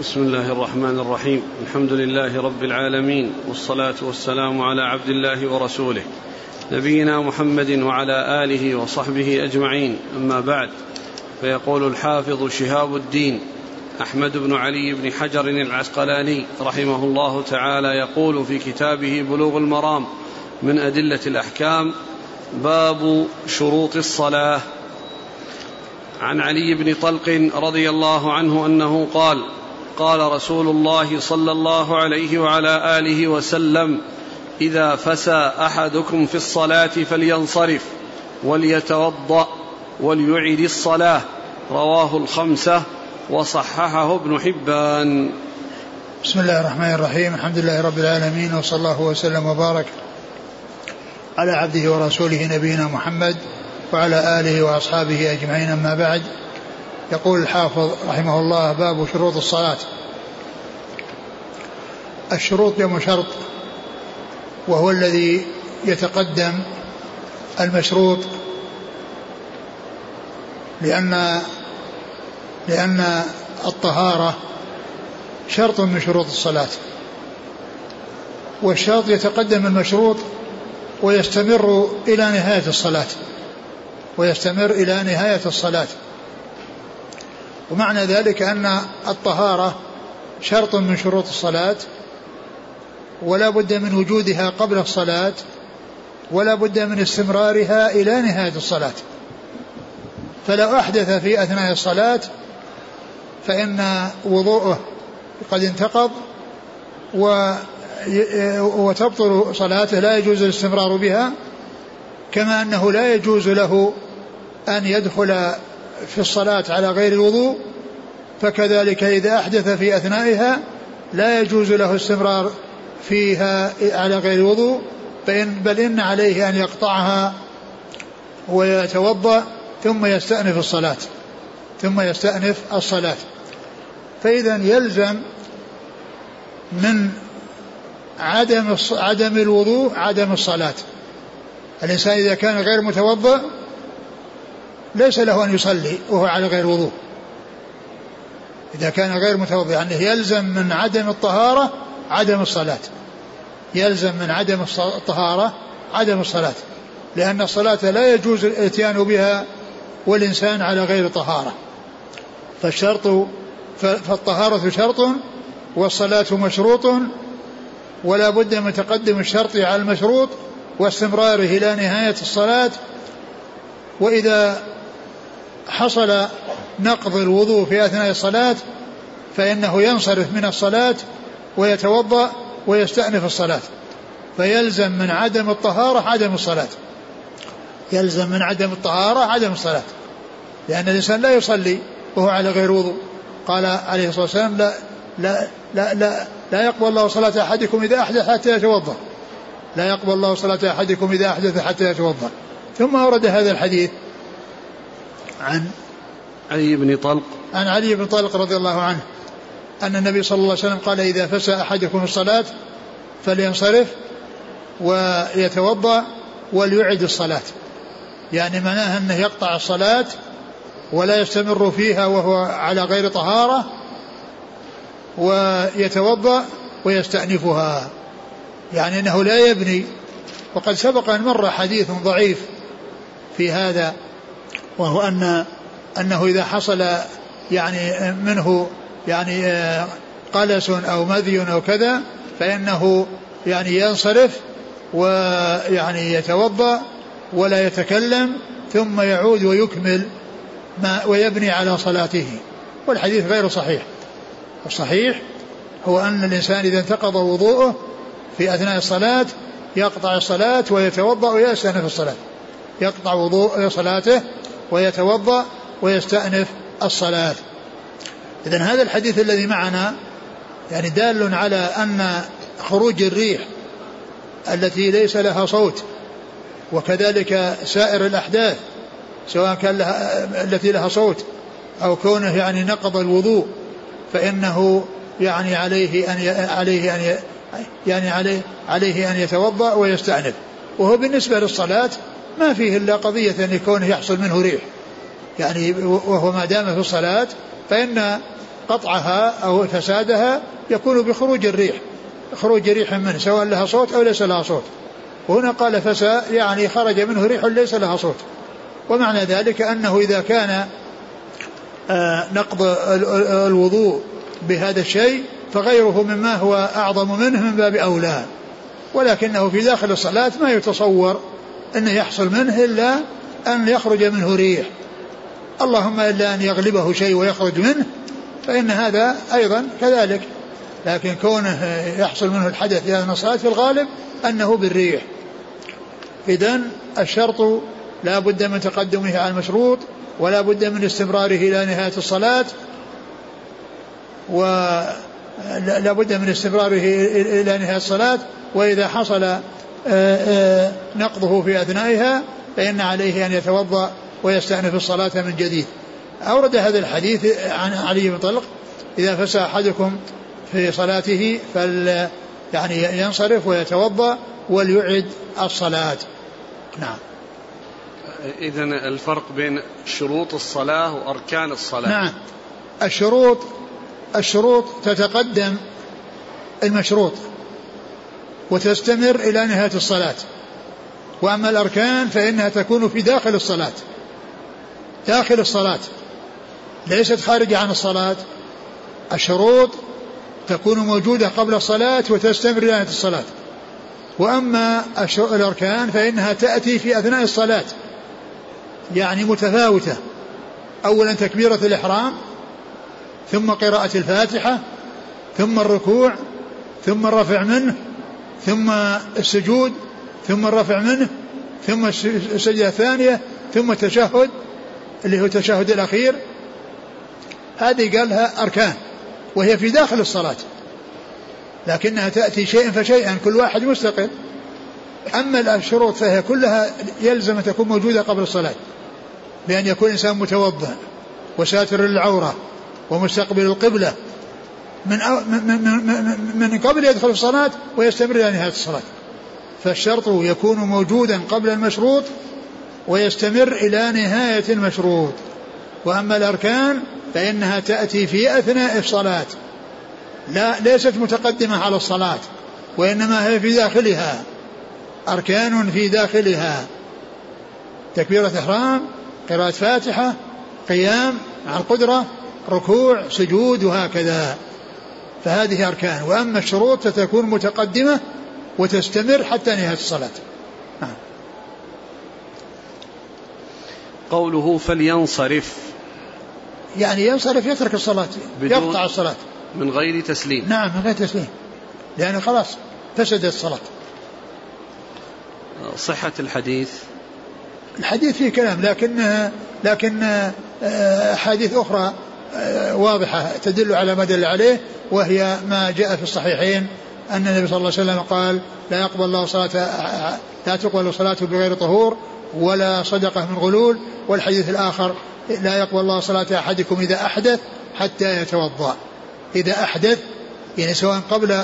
بسم الله الرحمن الرحيم. الحمد لله رب العالمين والصلاة والسلام على عبد الله ورسوله نبينا محمد وعلى آله وصحبه أجمعين. أما بعد فيقول الحافظ شهاب الدين أحمد بن علي بن حجر العسقلاني رحمه الله تعالى يقول في كتابه بلوغ المرام من أدلة الأحكام باب شروط الصلاة. عن علي بن طلق رضي الله عنه أنه قال قال رسول الله صلى الله عليه وعلى آله وسلم إذا فسى أحدكم في الصلاة فلينصرف وليتوضأ وليعد الصلاة. رواه الخمسة وصححه ابن حبان. بسم الله الرحمن الرحيم. الحمد لله رب العالمين وصلى الله وسلم وبارك على عبده ورسوله نبينا محمد وعلى آله وأصحابه أجمعين أما بعد. يقول الحافظ رحمه الله باب شروط الصلاة. الشروط جمع شرط وهو الذي يتقدم المشروط لأن لأن الطهارة شرط من شروط الصلاة. والشرط يتقدم المشروط ويستمر إلى نهاية الصلاة ويستمر إلى نهاية الصلاة. ومعنى ذلك أن الطهارة شرط من شروط الصلاة ولا بد من وجودها قبل الصلاة ولا بد من استمرارها إلى نهاية الصلاة. فلو أحدث في أثناء الصلاة فإن وضوءه قد انتقض و وتبطل صلاته لا يجوز الاستمرار بها كما أنه لا يجوز له أن يدخل في الصلاة على غير الوضوء فكذلك إذا أحدث في أثنائها لا يجوز له استمرار فيها على غير الوضوء فإن بل إن عليه أن يقطعها ويتوضأ ثم يستأنف الصلاة ثم يستأنف الصلاة. فإذا يلزم من عدم عدم الوضوء عدم الصلاة. الإنسان إذا كان غير متوضأ ليس له أن يصلي وهو على غير وضوء. إذا كان غير متوضئ يعني يلزم من عدم الطهارة عدم الصلاة. يلزم من عدم الطهارة عدم الصلاة. لأن الصلاة لا يجوز الإتيان بها والإنسان على غير طهارة. فالشرط فالطهارة شرط والصلاة مشروط ولا بد من تقدم الشرط على المشروط واستمراره إلى نهاية الصلاة. وإذا حصل نقض الوضوء في أثناء الصلاة فإنه ينصرف من الصلاة ويتوضأ ويستأنف الصلاة. فيلزم من عدم الطهارة عدم الصلاة. يلزم من عدم الطهارة عدم الصلاة. لأن الإنسان لا يصلي وهو على غير وضوء. قال عليه الصلاة والسلام لا لا لا لا, لا يقبل الله صلاة أحدكم إذا أحدث حتى يتوضأ. لا يقبل الله صلاة أحدكم إذا أحدث حتى يتوضأ. ثم أورد هذا الحديث عن علي بن طلق. عن علي بن طلق رضي الله عنه أن النبي صلى الله عليه وسلم قال إذا فسى أحدكم الصلاة فلينصرف ويتوضأ وليعد الصلاة. يعني معناها أنه يقطع الصلاة ولا يستمر فيها وهو على غير طهارة ويتوضأ ويستأنفها. يعني أنه لا يبني. وقد سبق أن مر حديث ضعيف في هذا. وهو أن أنه إذا حصل يعني منه يعني آه، قلس أو مذي أو كذا فإنه يعني ينصرف ويعني يتوضأ ولا يتكلم ثم يعود ويكمل ما ويبني على صلاته. والحديث غير صحيح. الصحيح هو أن الإنسان إذا انتقض وضوءه في أثناء الصلاة يقطع الصلاة ويتوضأ ويستأنف الصلاة. يقطع وضوء صلاته ويتوضأ ويستأنف الصلاة. إذا هذا الحديث الذي معنا يعني دال على أن خروج الريح التي ليس لها صوت وكذلك سائر الأحداث سواء كان لها التي لها صوت أو كونه يعني نقض الوضوء فإنه يعني عليه أن عليه أن يعني عليه عليه أن يتوضأ ويستأنف. وهو بالنسبة للصلاة ما فيه إلا قضية أن يكون يحصل منه ريح. يعني وهو ما دام في الصلاة فإن قطعها أو فسادها يكون بخروج الريح. خروج ريح منه سواء لها صوت أو ليس لها صوت. وهنا قال فسى يعني خرج منه ريح ليس لها صوت. ومعنى ذلك أنه إذا كان آه، نقض الوضوء بهذا الشيء فغيره مما هو أعظم منه من باب أولى. ولكنه في داخل الصلاة ما يتصور أنه يحصل منه إلا أن يخرج منه ريح. اللهم إلا أن يغلبه شيء ويخرج منه فإن هذا أيضا كذلك. لكن كونه يحصل منه الحدث هذه الصلاة في الغالب أنه بالريح. إذا الشرط لا بد من تقدمه على المشروط ولا بد من استمراره إلى نهاية الصلاة ولا بد من استمراره إلى نهاية الصلاة وإذا حصل نقضه في أثنائها فإن عليه أن يتوضأ ويستأنف الصلاة من جديد. أورد هذا الحديث عن علي بن طلق إذا فسى أحدكم في صلاته فل يعني ينصرف ويتوضأ وليعد الصلاة. نعم. إذا الفرق بين شروط الصلاة وأركان الصلاة. نعم. الشروط الشروط تتقدم المشروط. وتستمر إلى نهاية الصلاة. وأما الأركان فإنها تكون في داخل الصلاة. داخل الصلاة. ليست خارجة عن الصلاة. الشروط تكون موجودة قبل الصلاة وتستمر إلى نهاية الصلاة. وأما الأركان فإنها تأتي في أثناء الصلاة. يعني متفاوتة. أولا تكبيرة الإحرام ثم قراءة الفاتحة ثم الركوع ثم الرفع منه ثم السجود ثم الرفع منه ثم السجدة الثانية ثم التشهد اللي هو التشهد الأخير. هذه قالها أركان وهي في داخل الصلاة. لكنها تأتي شيئا فشيئا كل واحد مستقل. أما الشروط فهي كلها يلزم أن تكون موجودة قبل الصلاة بأن يكون الإنسان متوضأ وساتر للعورة ومستقبل القبلة من, من, من, من قبل يدخل الصلاة ويستمر إلى نهاية الصلاة. فالشرط يكون موجودا قبل المشروط ويستمر إلى نهاية المشروط. وأما الأركان فإنها تأتي في أثناء الصلاة. لا ليست متقدمة على الصلاة وإنما هي في داخلها. أركان في داخلها. تكبيرة إحرام قراءة فاتحة قيام مع القدرة ركوع سجود وهكذا. فهذه أركان. وأما الشروط فتكون متقدمة وتستمر حتى نهاية الصلاة. نعم. قوله فلينصرف. يعني ينصرف يترك الصلاة يقطع الصلاة. من غير تسليم. نعم من غير تسليم. لأنه خلاص فسدت الصلاة. صحة الحديث. الحديث فيه كلام لكن لكن آه، أحاديث أخرى آه، واضحة تدل على ما دل عليه وهي ما جاء في الصحيحين أن النبي صلى الله عليه وسلم قال لا يقبل الله صلاة لا تقبل صلاته بغير طهور ولا صدقة من غلول. والحديث الآخر لا يقبل الله صلاة أحدكم إذا أحدث حتى يتوضأ. إذا أحدث يعني سواء قبل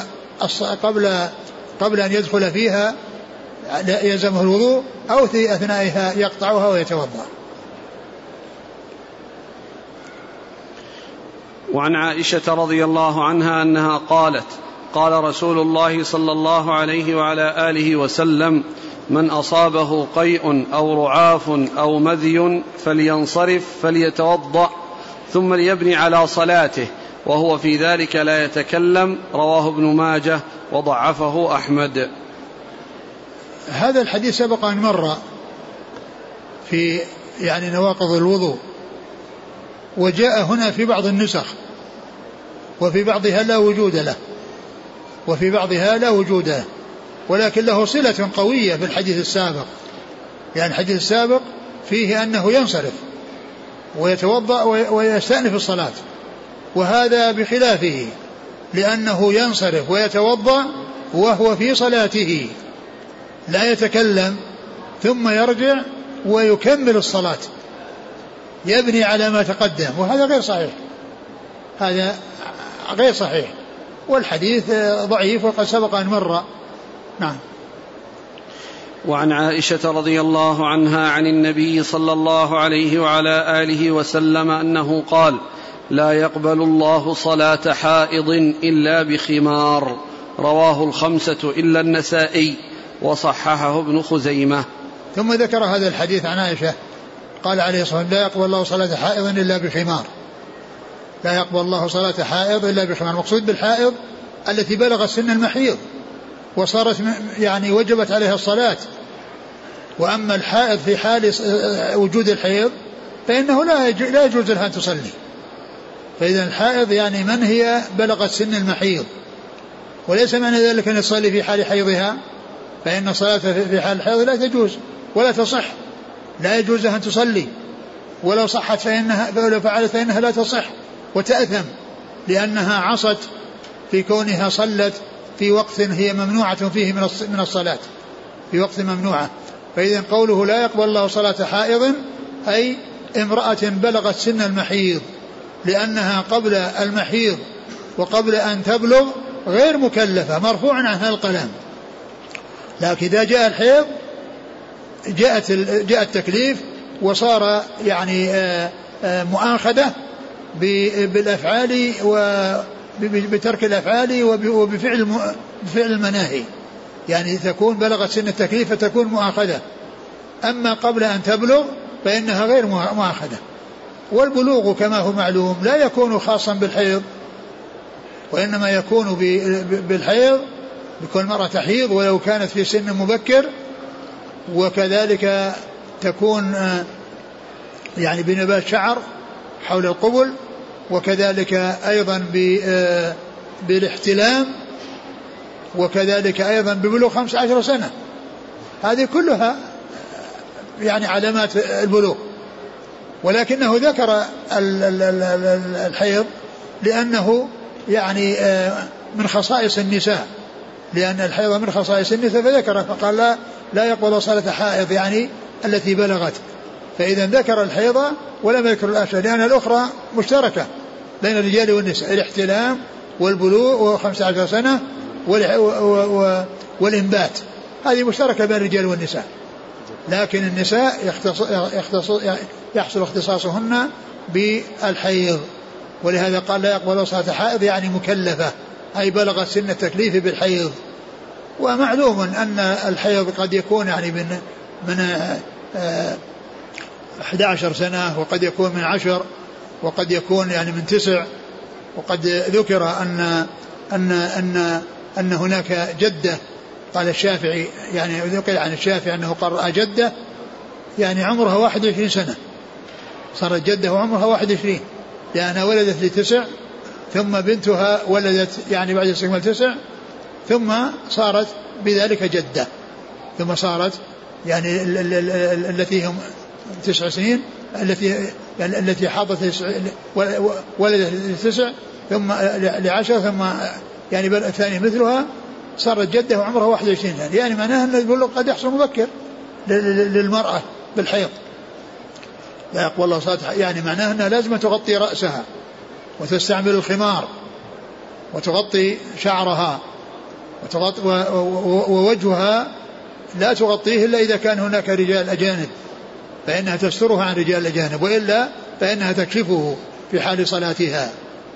قبل قبل أن يدخل فيها يلزمه الوضوء أو في أثنائها يقطعها ويتوضأ. وعن عائشة رضي الله عنها أنها قالت قال رسول الله صلى الله عليه وعلى آله وسلم من أصابه قيء أو رعاف أو مذي فلينصرف فليتوضأ ثم ليبني على صلاته وهو في ذلك لا يتكلم رواه ابن ماجه وضعفه أحمد. هذا الحديث سبق أن مر في يعني نواقض الوضوء. وجاء هنا في بعض النسخ وفي بعضها لا وجود له وفي بعضها لا وجود له ولكن له صلة قوية بالحديث السابق. يعني الحديث السابق فيه أنه ينصرف ويتوضأ ويستأنف الصلاة وهذا بخلافه لأنه ينصرف ويتوضأ وهو في صلاته لا يتكلم ثم يرجع ويكمل الصلاة. يبني على ما تقدم وهذا غير صحيح. هذا غير صحيح. والحديث ضعيف وقد سبق أن مر. نعم. وعن عائشة رضي الله عنها عن النبي صلى الله عليه وعلى آله وسلم أنه قال لا يقبل الله صلاة حائض إلا بخمار. رواه الخمسة إلا النسائي. وصححه ابن خزيمة. ثم ذكر هذا الحديث عن عائشة. قال عليه الصلاة والسلام لا يقبل الله صلاة حائض إلا بخمار لا يقبل الله صلاة حائض إلا بخمار المقصود بالحائض التي بلغت سن المحيض وصارت يعني وجبت عليها الصلاة. وأما الحائض في حال وجود الحيض فإنه لا لا يجوز لها أن تصلي. فإذا الحائض يعني من هي بلغت سن المحيض؟ وليس معنى ذلك أن تصلي في حال حيضها؟ فإن الصلاة في حال الحيض لا تجوز ولا تصح. لا يجوز أن تصلي. ولو صحت فإنها ولو فعلت فإنها لا تصح وتأثم لأنها عصت في كونها صلت في وقت هي ممنوعة فيه من الصلاة. في وقت ممنوعة. فإذا قوله لا يقبل الله صلاة حائض أي امرأة بلغت سن المحيض لأنها قبل المحيض وقبل أن تبلغ غير مكلفة مرفوع عنها القلم. لكن إذا جاء الحيض جاءت جاء التكليف وصار يعني آه، آه، مؤاخذة بالأفعال وبترك الأفعال وبفعل بفعل المناهي. يعني تكون بلغت سن التكليف فتكون مؤاخذة. أما قبل أن تبلغ فإنها غير مؤاخذة. والبلوغ كما هو معلوم لا يكون خاصا بالحيض وإنما يكون بالحيض بكل مرة تحيض ولو كانت في سن مبكر وكذلك تكون آه، يعني بنبات شعر حول القبل وكذلك أيضا آه، بالاحتلام وكذلك أيضا ببلوغ خمس عشر سنة. هذه كلها يعني علامات البلوغ. ولكنه ذكر الحيض لأنه يعني آه، من خصائص النساء. لأن الحيض من خصائص النساء فذكر فقال لا لا يقبل صلاة حائض يعني التي بلغت. فإذا ذكر الحيض ولم يذكر الأشهر لأن الأخرى مشتركة بين الرجال والنساء الاحتلام والبلوغ و15 سنة والإنبات. هذه مشتركة بين الرجال والنساء. لكن النساء يختص يختص يحصل اختصاصهن بالحيض. ولهذا قال لا يقبل صلاة حائض يعني مكلفة أي بلغت سن التكليف بالحيض. ومعلوم أن الحيض قد يكون يعني من من 11 آه، سنة وقد يكون من عشر وقد يكون يعني من تسع وقد ذكر أن أن أن أن هناك جدة. قال الشافعي يعني ذكر عن الشافعي أنه قرأ جدة يعني عمرها 21 سنة. صارت جدة وعمرها 21 لأنها ولدت لتسع ثم بنتها ولدت يعني بعد استكمال تسع ثم صارت بذلك جدة. ثم صارت يعني التي هم تسع سنين التي يعني التي حاضت ولدت لتسع ثم لعشر ثم يعني الثانية مثلها صارت جدة وعمرها 21 سنة. يعني معناها أن البلوغ قد يحصل مبكر للمرأة بالحيض. لا يقوى الله صلاة يعني معناها أنها لازم تغطي رأسها وتستعمل الخمار وتغطي شعرها. ووجهها لا تغطيه إلا إذا كان هناك رجال أجانب فإنها تسترها عن رجال الأجانب وإلا فإنها تكشفه في حال صلاتها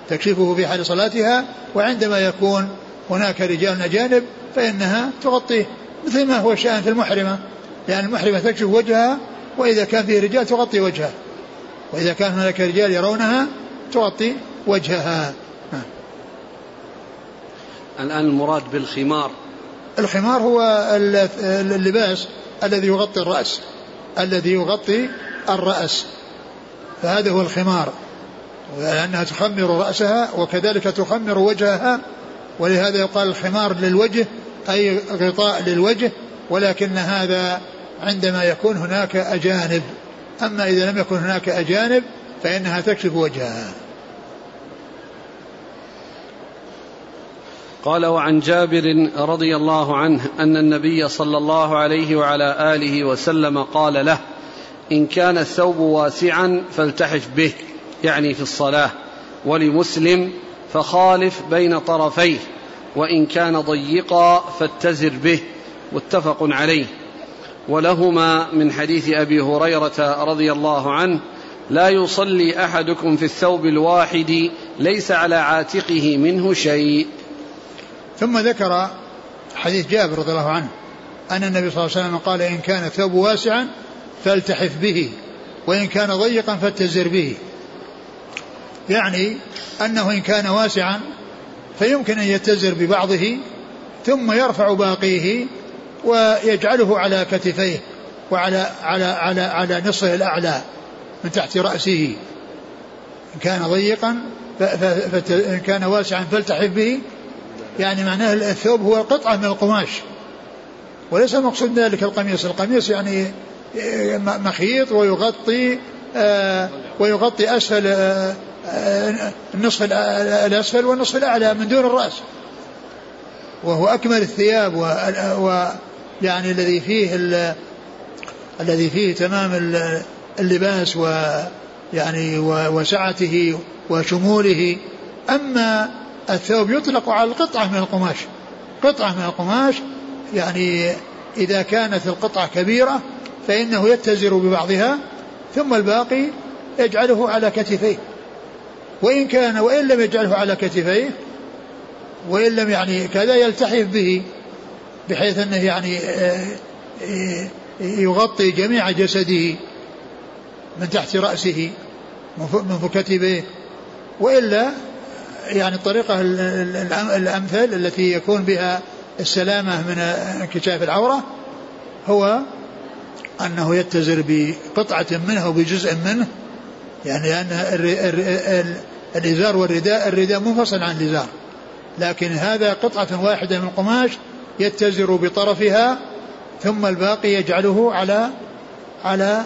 تكشفه في حال صلاتها وعندما يكون هناك رجال أجانب فإنها تغطيه مثل ما هو الشأن في المحرمة لأن المحرمة تكشف وجهها وإذا كان فيه رجال تغطي وجهها وإذا كان هناك رجال يرونها تغطي وجهها. الآن المراد بالخمار. الخمار هو اللباس الذي يغطي الرأس الذي يغطي الرأس. فهذا هو الخمار. لأنها تخمر رأسها وكذلك تخمر وجهها ولهذا يقال الخمار للوجه أي غطاء للوجه ولكن هذا عندما يكون هناك أجانب. أما إذا لم يكن هناك أجانب فإنها تكشف وجهها. قال وعن جابر رضي الله عنه أن النبي صلى الله عليه وعلى آله وسلم قال له إن كان الثوب واسعا فالتحف به يعني في الصلاة ولمسلم فخالف بين طرفيه وإن كان ضيقا فاتزر به متفق عليه. ولهما من حديث أبي هريرة رضي الله عنه لا يصلي أحدكم في الثوب الواحد ليس على عاتقه منه شيء. ثم ذكر حديث جابر رضي الله عنه أن النبي صلى الله عليه وسلم قال إن كان الثوب واسعا فالتحف به وإن كان ضيقا فاتزر به. يعني أنه إن كان واسعا فيمكن أن يتزر ببعضه ثم يرفع باقيه ويجعله على كتفيه وعلى على على على نصفه الأعلى من تحت رأسه. إن كان ضيقا فإن كان واسعا فالتحف به يعني معناه الثوب هو قطعة من القماش. وليس المقصود ذلك القميص. القميص يعني مخيط ويغطي آه، ويغطي أسفل آه، آه، النصف الأسفل والنصف الأعلى من دون الرأس. وهو أكمل الثياب ويعني الذي فيه الذي فيه تمام اللباس ويعني وسعته وشموله. أما الثوب يطلق على القطعة من القماش. قطعة من القماش يعني إذا كانت القطعة كبيرة فإنه يتزر ببعضها ثم الباقي يجعله على كتفيه. وإن كان وإن لم يجعله على كتفيه وإن لم يعني كذا يلتحف به بحيث أنه يعني آه، آه، يغطي جميع جسده من تحت رأسه من فكتبه وإلا يعني الطريقة الأمثل التي يكون بها السلامة من انكشاف العورة هو أنه يتزر بقطعة منه وبجزء منه يعني لأن الإزار والرداء الرداء منفصل عن الإزار لكن هذا قطعة واحدة من القماش يتزر بطرفها ثم الباقي يجعله على على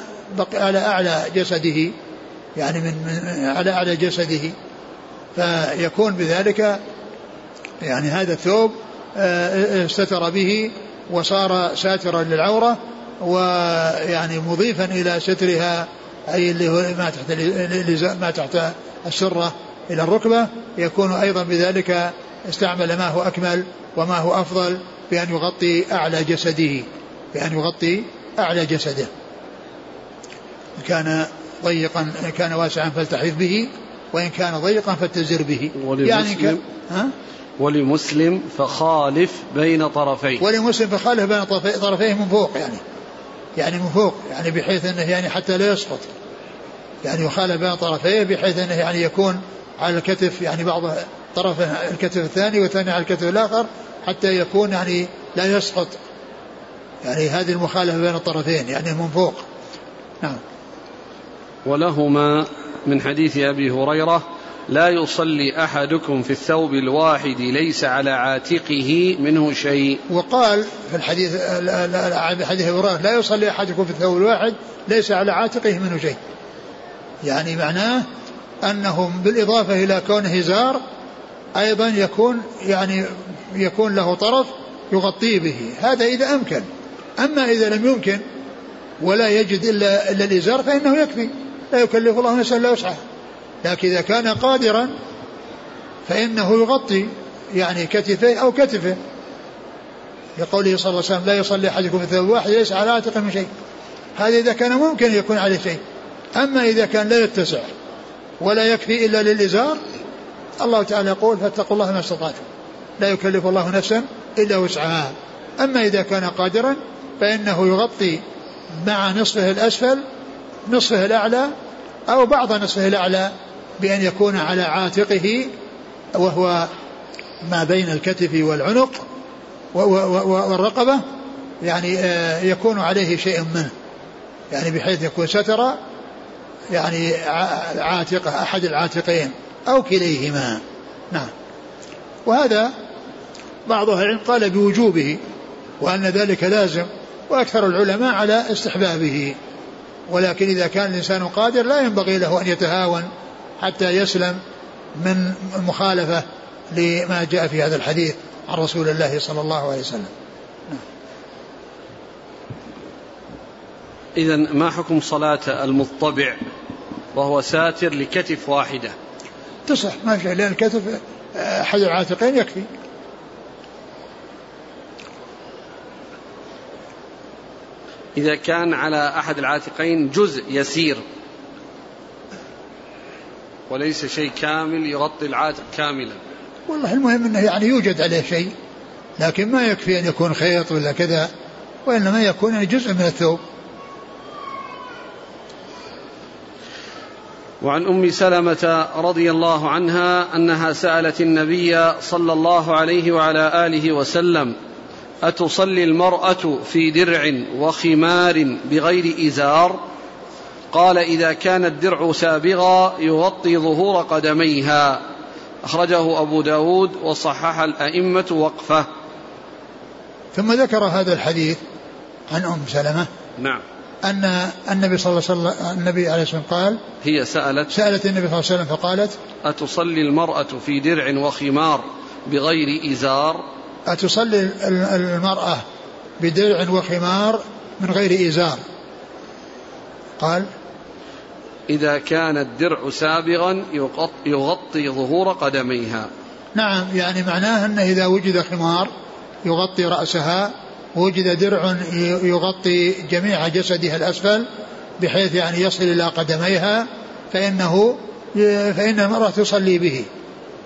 على أعلى جسده يعني من على أعلى جسده. فيكون بذلك يعني هذا الثوب آه، استتر به وصار ساترا للعورة ويعني مضيفا إلى سترها أي اللي هو ما تحت ما تحت السرة إلى الركبة. يكون أيضا بذلك استعمل ما هو أكمل وما هو أفضل بأن يغطي أعلى جسده بأن يغطي أعلى جسده. كان ضيقا كان واسعا فالتحف به. وإن كان ضيقا فاتزر به. يعني ك... ها؟ ولمسلم فخالف بين طرفيه ولمسلم فخالف بين طرفيه من فوق يعني. يعني من فوق يعني بحيث أنه يعني حتى لا يسقط. يعني يخالف بين طرفيه بحيث أنه يعني يكون على الكتف يعني بعض طرف الكتف الثاني والثاني على الكتف الآخر حتى يكون يعني لا يسقط. يعني هذه المخالفة بين الطرفين يعني من فوق. نعم. ولهما من حديث أبي هريرة لا يصلي أحدكم في الثوب الواحد ليس على عاتقه منه شيء. وقال في الحديث حديث أبي هريرة لا يصلي أحدكم في الثوب الواحد ليس على عاتقه منه شيء. يعني معناه انه بالإضافة إلى كونه ازار أيضا يكون يعني يكون له طرف يغطيه به، هذا إذا أمكن. أما إذا لم يمكن ولا يجد إلا إلا الإزار فإنه يكفي. لا يكلف الله نفسا إلا وسعها. لكن إذا كان قادرا فإنه يغطي يعني كتفيه أو كتفه. لقوله صلى الله عليه وسلم لا يصلي أحدكم ثوب واحد ليس على عاتقه من شيء. هذا إذا كان ممكن يكون عليه شيء. أما إذا كان لا يتسع ولا يكفي إلا للإزار الله تعالى يقول فاتقوا الله ما استطعتم. لا يكلف الله نفسا إلا وسعها. أما إذا كان قادرا فإنه يغطي مع نصفه الأسفل نصفه الأعلى أو بعض نصفه الأعلى بأن يكون على عاتقه وهو ما بين الكتف والعنق والرقبة يعني آه، يكون عليه شيء منه. يعني بحيث يكون ستر يعني عاتقه أحد العاتقين أو كليهما. نعم. وهذا بعض أهل العلم قال بوجوبه وأن ذلك لازم وأكثر العلماء على استحبابه. ولكن إذا كان الإنسان قادر لا ينبغي له أن يتهاون حتى يسلم من المخالفة لما جاء في هذا الحديث عن رسول الله صلى الله عليه وسلم. إذا ما حكم صلاة المضطبع وهو ساتر لكتف واحدة؟ تصح ما في لأن الكتف أحد العاتقين يكفي. إذا كان على أحد العاتقين جزء يسير. وليس شيء كامل يغطي العاتق كاملا. والله المهم إنه يعني يوجد عليه شيء لكن ما يكفي أن يكون خيط ولا كذا وإنما يكون يعني جزء من الثوب. وعن أم سلمة رضي الله عنها أنها سألت النبي صلى الله عليه وعلى آله وسلم أتصلي المرأة في درع وخمار بغير إزار؟ قال إذا كان الدرع سابغا يغطي ظهور قدميها. أخرجه أبو داود وصحح الأئمة وقفه. ثم ذكر هذا الحديث عن أم سلمة. نعم. أن النبي صلى الله عليه وسلم النبي عليه الصلاة والسلام قال هي سألت سألت النبي صلى الله عليه وسلم فقالت أتصلي المرأة في درع وخمار بغير إزار؟ أتصلي المرأة بدرع وخمار من غير إزار؟ قال إذا كان الدرع سابغا يغطي ظهور قدميها. نعم يعني معناه أنه إذا وجد خمار يغطي رأسها وجد درع يغطي جميع جسدها الأسفل بحيث يعني يصل إلى قدميها فإنه فإن المرأة تصلي به.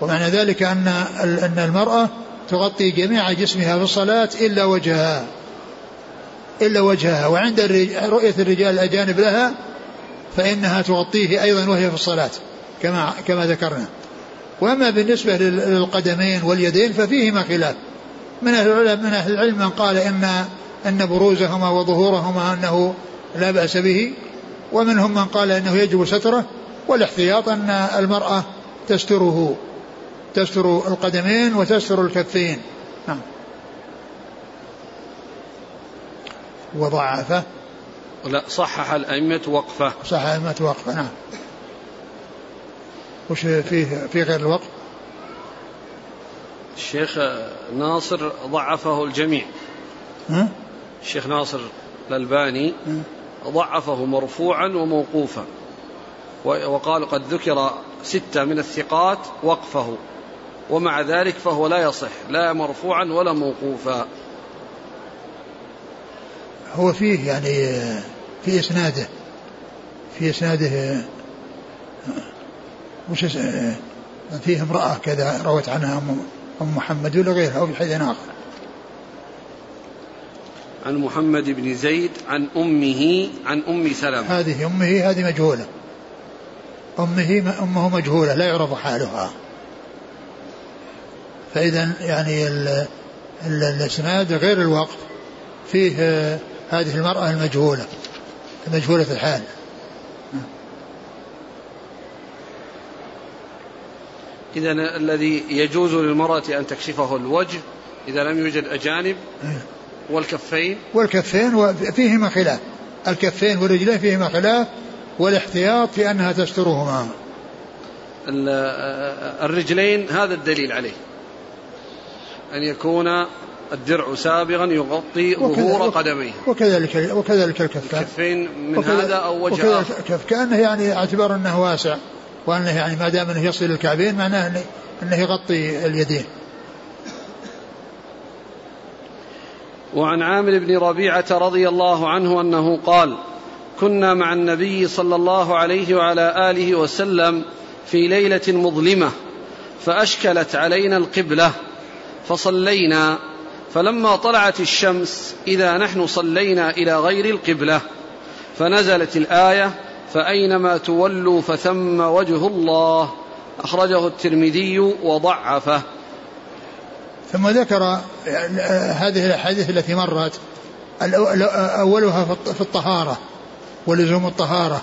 ومعنى ذلك أن أن المرأة تغطي جميع جسمها في الصلاة إلا وجهها إلا وجهها. وعند رؤية الرجال الأجانب لها فإنها تغطيه أيضا وهي في الصلاة كما كما ذكرنا. وأما بالنسبة للقدمين واليدين ففيهما خلاف. من أهل العلم من أهل العلم من قال إن أن بروزهما وظهورهما أنه لا بأس به ومنهم من قال أنه يجب ستره والاحتياط أن المرأة تستره. تستر القدمين وتستر الكفين نعم. وضعفه. لا صحح الأئمة وقفة. صحح الأئمة وقفة نعم. وش فيه في غير الوقف؟ الشيخ ناصر ضعفه الجميع. ها؟ الشيخ ناصر الألباني ضعفه مرفوعا وموقوفا. وقال قد ذكر ستة من الثقات وقفه. ومع ذلك فهو لا يصح لا مرفوعا ولا موقوفا. هو فيه يعني في إسناده في إسناده وش فيه امرأة كذا روت عنها أم محمد ولا غيرها أو بحديث آخر. عن محمد بن زيد عن أمه عن أم سلمة. هذه أمه هذه مجهولة. أمه أمه مجهولة لا يعرف حالها. فإذا يعني الإسناد غير الوقف فيه هذه المرأة المجهولة مجهولة الحال. إذا الذي يجوز للمرأة أن تكشفه الوجه إذا لم يوجد أجانب والكفين. والكفين فيهما خلاف. الكفين والرجلين فيهما خلاف والاحتياط في أنها تسترهما الرجلين هذا الدليل عليه. أن يكون الدرع سابغا يغطي ظهور قدميه. وكذلك وكذلك الكفين الكفين من هذا أو وجه آخر. كأنه يعني اعتبار أنه واسع وأنه يعني ما دام أنه يصل الكعبين معناه أنه يغطي اليدين. وعن عامر بن ربيعة رضي الله عنه أنه قال كنا مع النبي صلى الله عليه وعلى آله وسلم في ليلة مظلمة فأشكلت علينا القبلة فصلينا. فلما طلعت الشمس إذا نحن صلينا إلى غير القبلة فنزلت الآية فأينما تولوا فثم وجه الله أخرجه الترمذي وضعفه. ثم ذكر هذه الأحاديث التي مرت أولها في الطهارة ولزوم الطهارة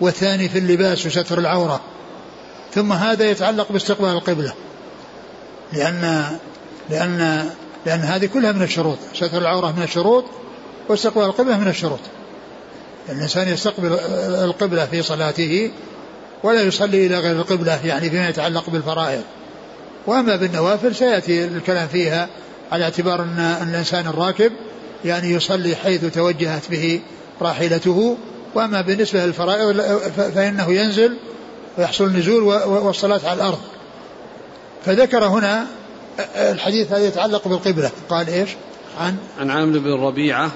والثاني في اللباس وستر العورة ثم هذا يتعلق باستقبال القبلة لأن لأن لأن هذه كلها من الشروط ستر العورة من الشروط واستقبال القبلة من الشروط. الإنسان يستقبل القبلة في صلاته ولا يصلي إلى غير القبلة يعني فيما يتعلق بالفرائض. وأما بالنوافل سيأتي الكلام فيها على اعتبار أن الإنسان الراكب يعني يصلي حيث توجهت به راحلته. وأما بالنسبة للفرائض فإنه ينزل ويحصل النزول والصلاة على الأرض. فذكر هنا الحديث هذا يتعلق بالقبلة. قال إيش؟ عن عن عامر بن ربيعة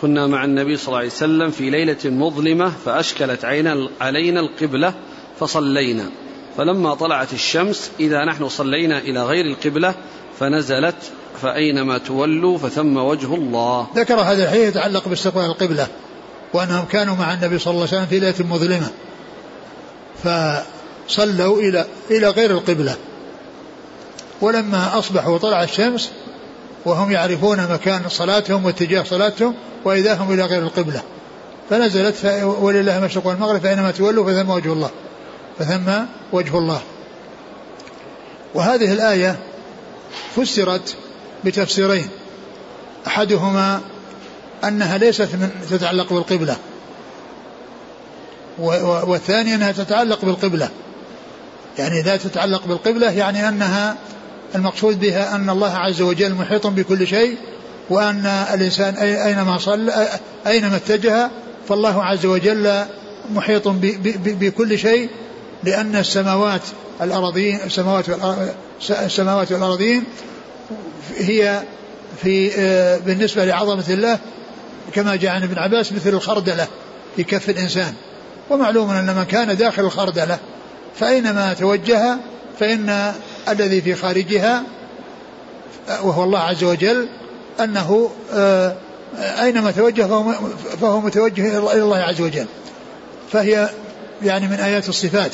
كنا مع النبي صلى الله عليه وسلم في ليلة مظلمة فأشكلت علينا القبلة فصلينا. فلما طلعت الشمس إذا نحن صلينا إلى غير القبلة فنزلت فأينما تولوا فثم وجه الله. ذكر هذا الحديث يتعلق باستقبال القبلة وأنهم كانوا مع النبي صلى الله عليه وسلم في ليلة مظلمة فصلوا إلى إلى غير القبلة. ولما أصبحوا وطلع الشمس وهم يعرفون مكان صلاتهم واتجاه صلاتهم وإذا هم إلى غير القبلة. فنزلت ولله المشرق والمغرب فأينما تولوا فثم وجه الله فثم وجه الله. وهذه الآية فسرت بتفسيرين. أحدهما أنها ليست من تتعلق بالقبلة والثاني أنها تتعلق بالقبلة. يعني لا تتعلق بالقبلة يعني أنها المقصود بها أن الله عز وجل محيط بكل شيء وأن الإنسان أينما صلى أينما اتجه فالله عز وجل محيط بكل شيء لأن السماوات الأراضين السماوات السماوات والأراضين هي في آه، بالنسبة لعظمة الله كما جاء عن ابن عباس مثل الخردلة في كف الإنسان. ومعلوم أن من كان داخل الخردلة فأينما توجه فإن الذي في خارجها وهو الله عز وجل أنه آه، أينما توجه فهو, فهو متوجه إلى الله عز وجل. فهي يعني من آيات الصفات.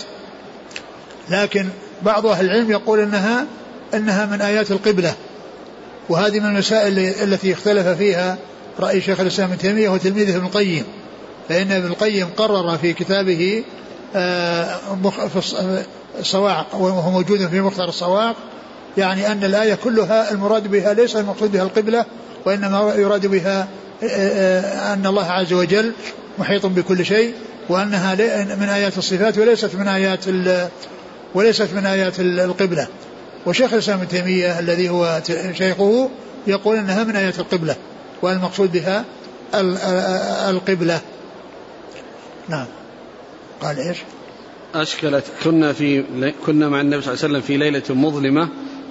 لكن بعض أهل العلم يقول أنها أنها من آيات القبلة. وهذه من المسائل التي اختلف فيها رأي شيخ الإسلام ابن تيمية وتلميذه ابن القيم. فإن ابن القيم قرر في كتابه في الصواعق وهو موجود في مختار الصواعق يعني أن الآية كلها المراد بها ليس المقصود بها القبلة وإنما يراد بها آه، آه، أن الله عز وجل محيط بكل شيء وأنها من آيات الصفات وليست من آيات وليست من آيات القبلة. وشيخ الإسلام ابن تيمية الذي هو شيخه يقول أنها من آيات القبلة والمقصود بها القبلة. نعم. قال إيش؟ أشكلت كنا في كنا مع النبي صلى الله عليه وسلم في ليلة مظلمة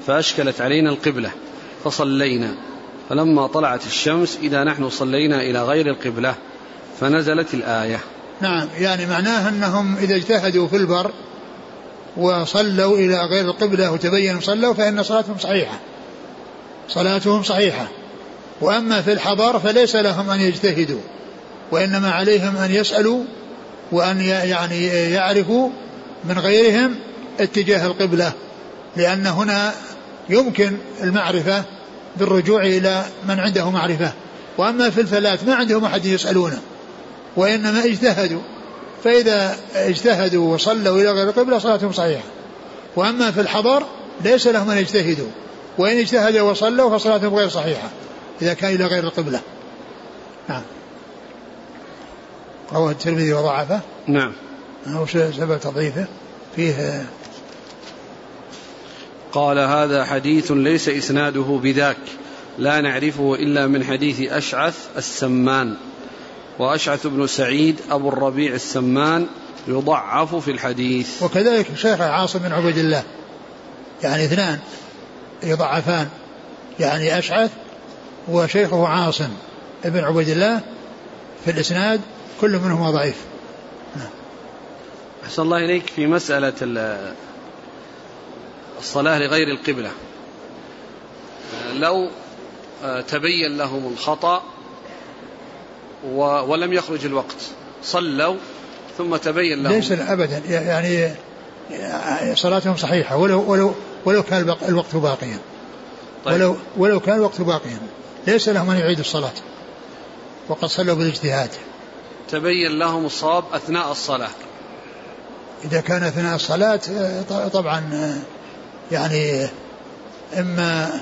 فأشكلت علينا القبلة فصلينا. فلما طلعت الشمس إذا نحن صلينا إلى غير القبلة فنزلت الآية. نعم يعني معناه أنهم إذا اجتهدوا في البر وصلوا إلى غير القبلة وتبين صلوا فإن صلاتهم صحيحة. صلاتهم صحيحة. وأما في الحضر فليس لهم أن يجتهدوا وإنما عليهم أن يسألوا وأن يعني يعرفوا من غيرهم اتجاه القبلة لأن هنا يمكن المعرفة بالرجوع إلى من عنده معرفة. وأما في الفلاة ما عندهم أحد يسألونه وإنما اجتهدوا. فإذا اجتهدوا وصلوا إلى غير القبلة صلاتهم صحيحة. وأما في الحضر ليس لهم أن يجتهدوا. وإن اجتهدوا وصلوا فصلاتهم غير صحيحة إذا كان إلى غير القبلة. نعم. رواه الترمذي وضعفه. نعم. وش سبب تضعيفه. فيه قال هذا حديث ليس إسناده بذاك. لا نعرفه إلا من حديث أشعث السمان. وأشعث بن سعيد أبو الربيع السمان يضعف في الحديث. وكذلك شيخ عاصم بن عبيد الله. يعني اثنان يضعفان. يعني أشعث وشيخه عاصم بن عبيد الله في الإسناد كل منهما ضعيف. نعم. أحسن الله إليك في مسألة الصلاة لغير القبلة. لو آه، تبين لهم الخطأ ولم يخرج الوقت صلوا ثم تبين لهم. ليس ابدا. يعني صلاتهم صحيحة ولو ولو ولو كان الوقت باقيا. طيب. ولو ولو كان الوقت باقيا. ليس لهم أن يعيدوا الصلاة. وقد صلوا بالإجتهاد. تبين لهم الصواب أثناء الصلاة. إذا كان أثناء الصلاة طبعا يعني إما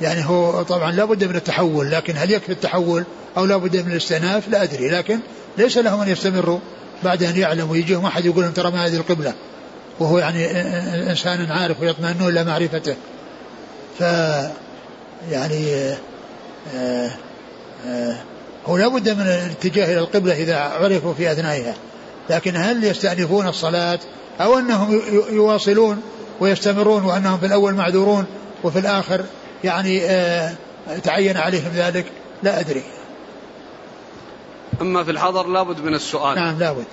يعني هو طبعا لا بد من التحول لكن هل يكفي التحول أو لا بد من الاستئناف؟ لا أدري لكن ليس لهم أن يستمروا بعد أن يعلموا يجيهم أحد يقول لهم ترى ما هذه القبلة وهو يعني إنسان عارف ويطمئنون إلى معرفته. ف يعني آه آه هو لا بد من الاتجاه إلى القبلة إذا عرفوا في أثنائها. لكن هل يستأنفون الصلاة أو أنهم يواصلون ويستمرون وأنهم في الأول معذورون وفي الآخر يعني آه تعين عليهم ذلك؟ لا أدري. أما في الحضر لابد من السؤال. نعم لابد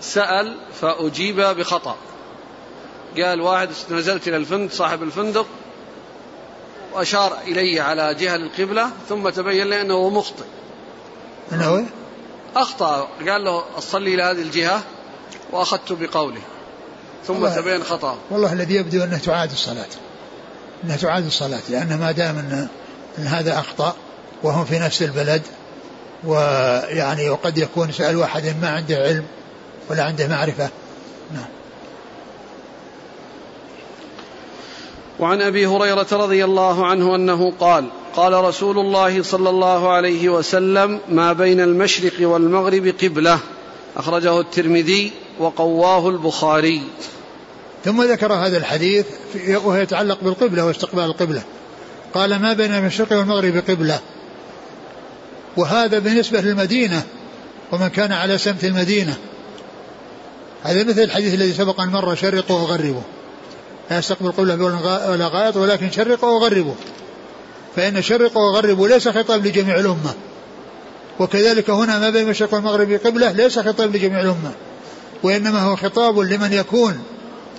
سأل فأجيب بخطأ. قال واحد نزلت إلى الفندق صاحب الفندق وأشار إلي على جهة القبلة ثم تبين لي أنه مخطئ. أنه أخطأ. قال له أصلي إلى هذه الجهة وأخذت بقوله. ثم تبين خطأ. والله الذي يبدو أنه تعاد الصلاة. أنها تعاد الصلاة لأن ما دام أن, أن هذا أخطأ وهم في نفس البلد ويعني وقد يكون سأل واحد ما عنده علم ولا عنده معرفة. نعم. وعن أبي هريرة رضي الله عنه أنه قال قال رسول الله صلى الله عليه وسلم ما بين المشرق والمغرب قبلة. أخرجه الترمذي وقواه البخاري. ثم ذكر هذا الحديث وهو يتعلق بالقبلة واستقبال القبلة. قال ما بين المشرق والمغرب قبلة. وهذا بالنسبة للمدينة ومن كان على سمت المدينة. هذا مثل الحديث الذي سبق أن مر شرقوا وغربوا. لا يستقبل قبله ولا غائط ولكن شرقوا وغربوا. فإن شرقوا وغربوا ليس خطاب لجميع الأمة. وكذلك هنا ما بين المشرق والمغرب قبلة ليس خطاب لجميع الأمة. وإنما هو خطاب لمن يكون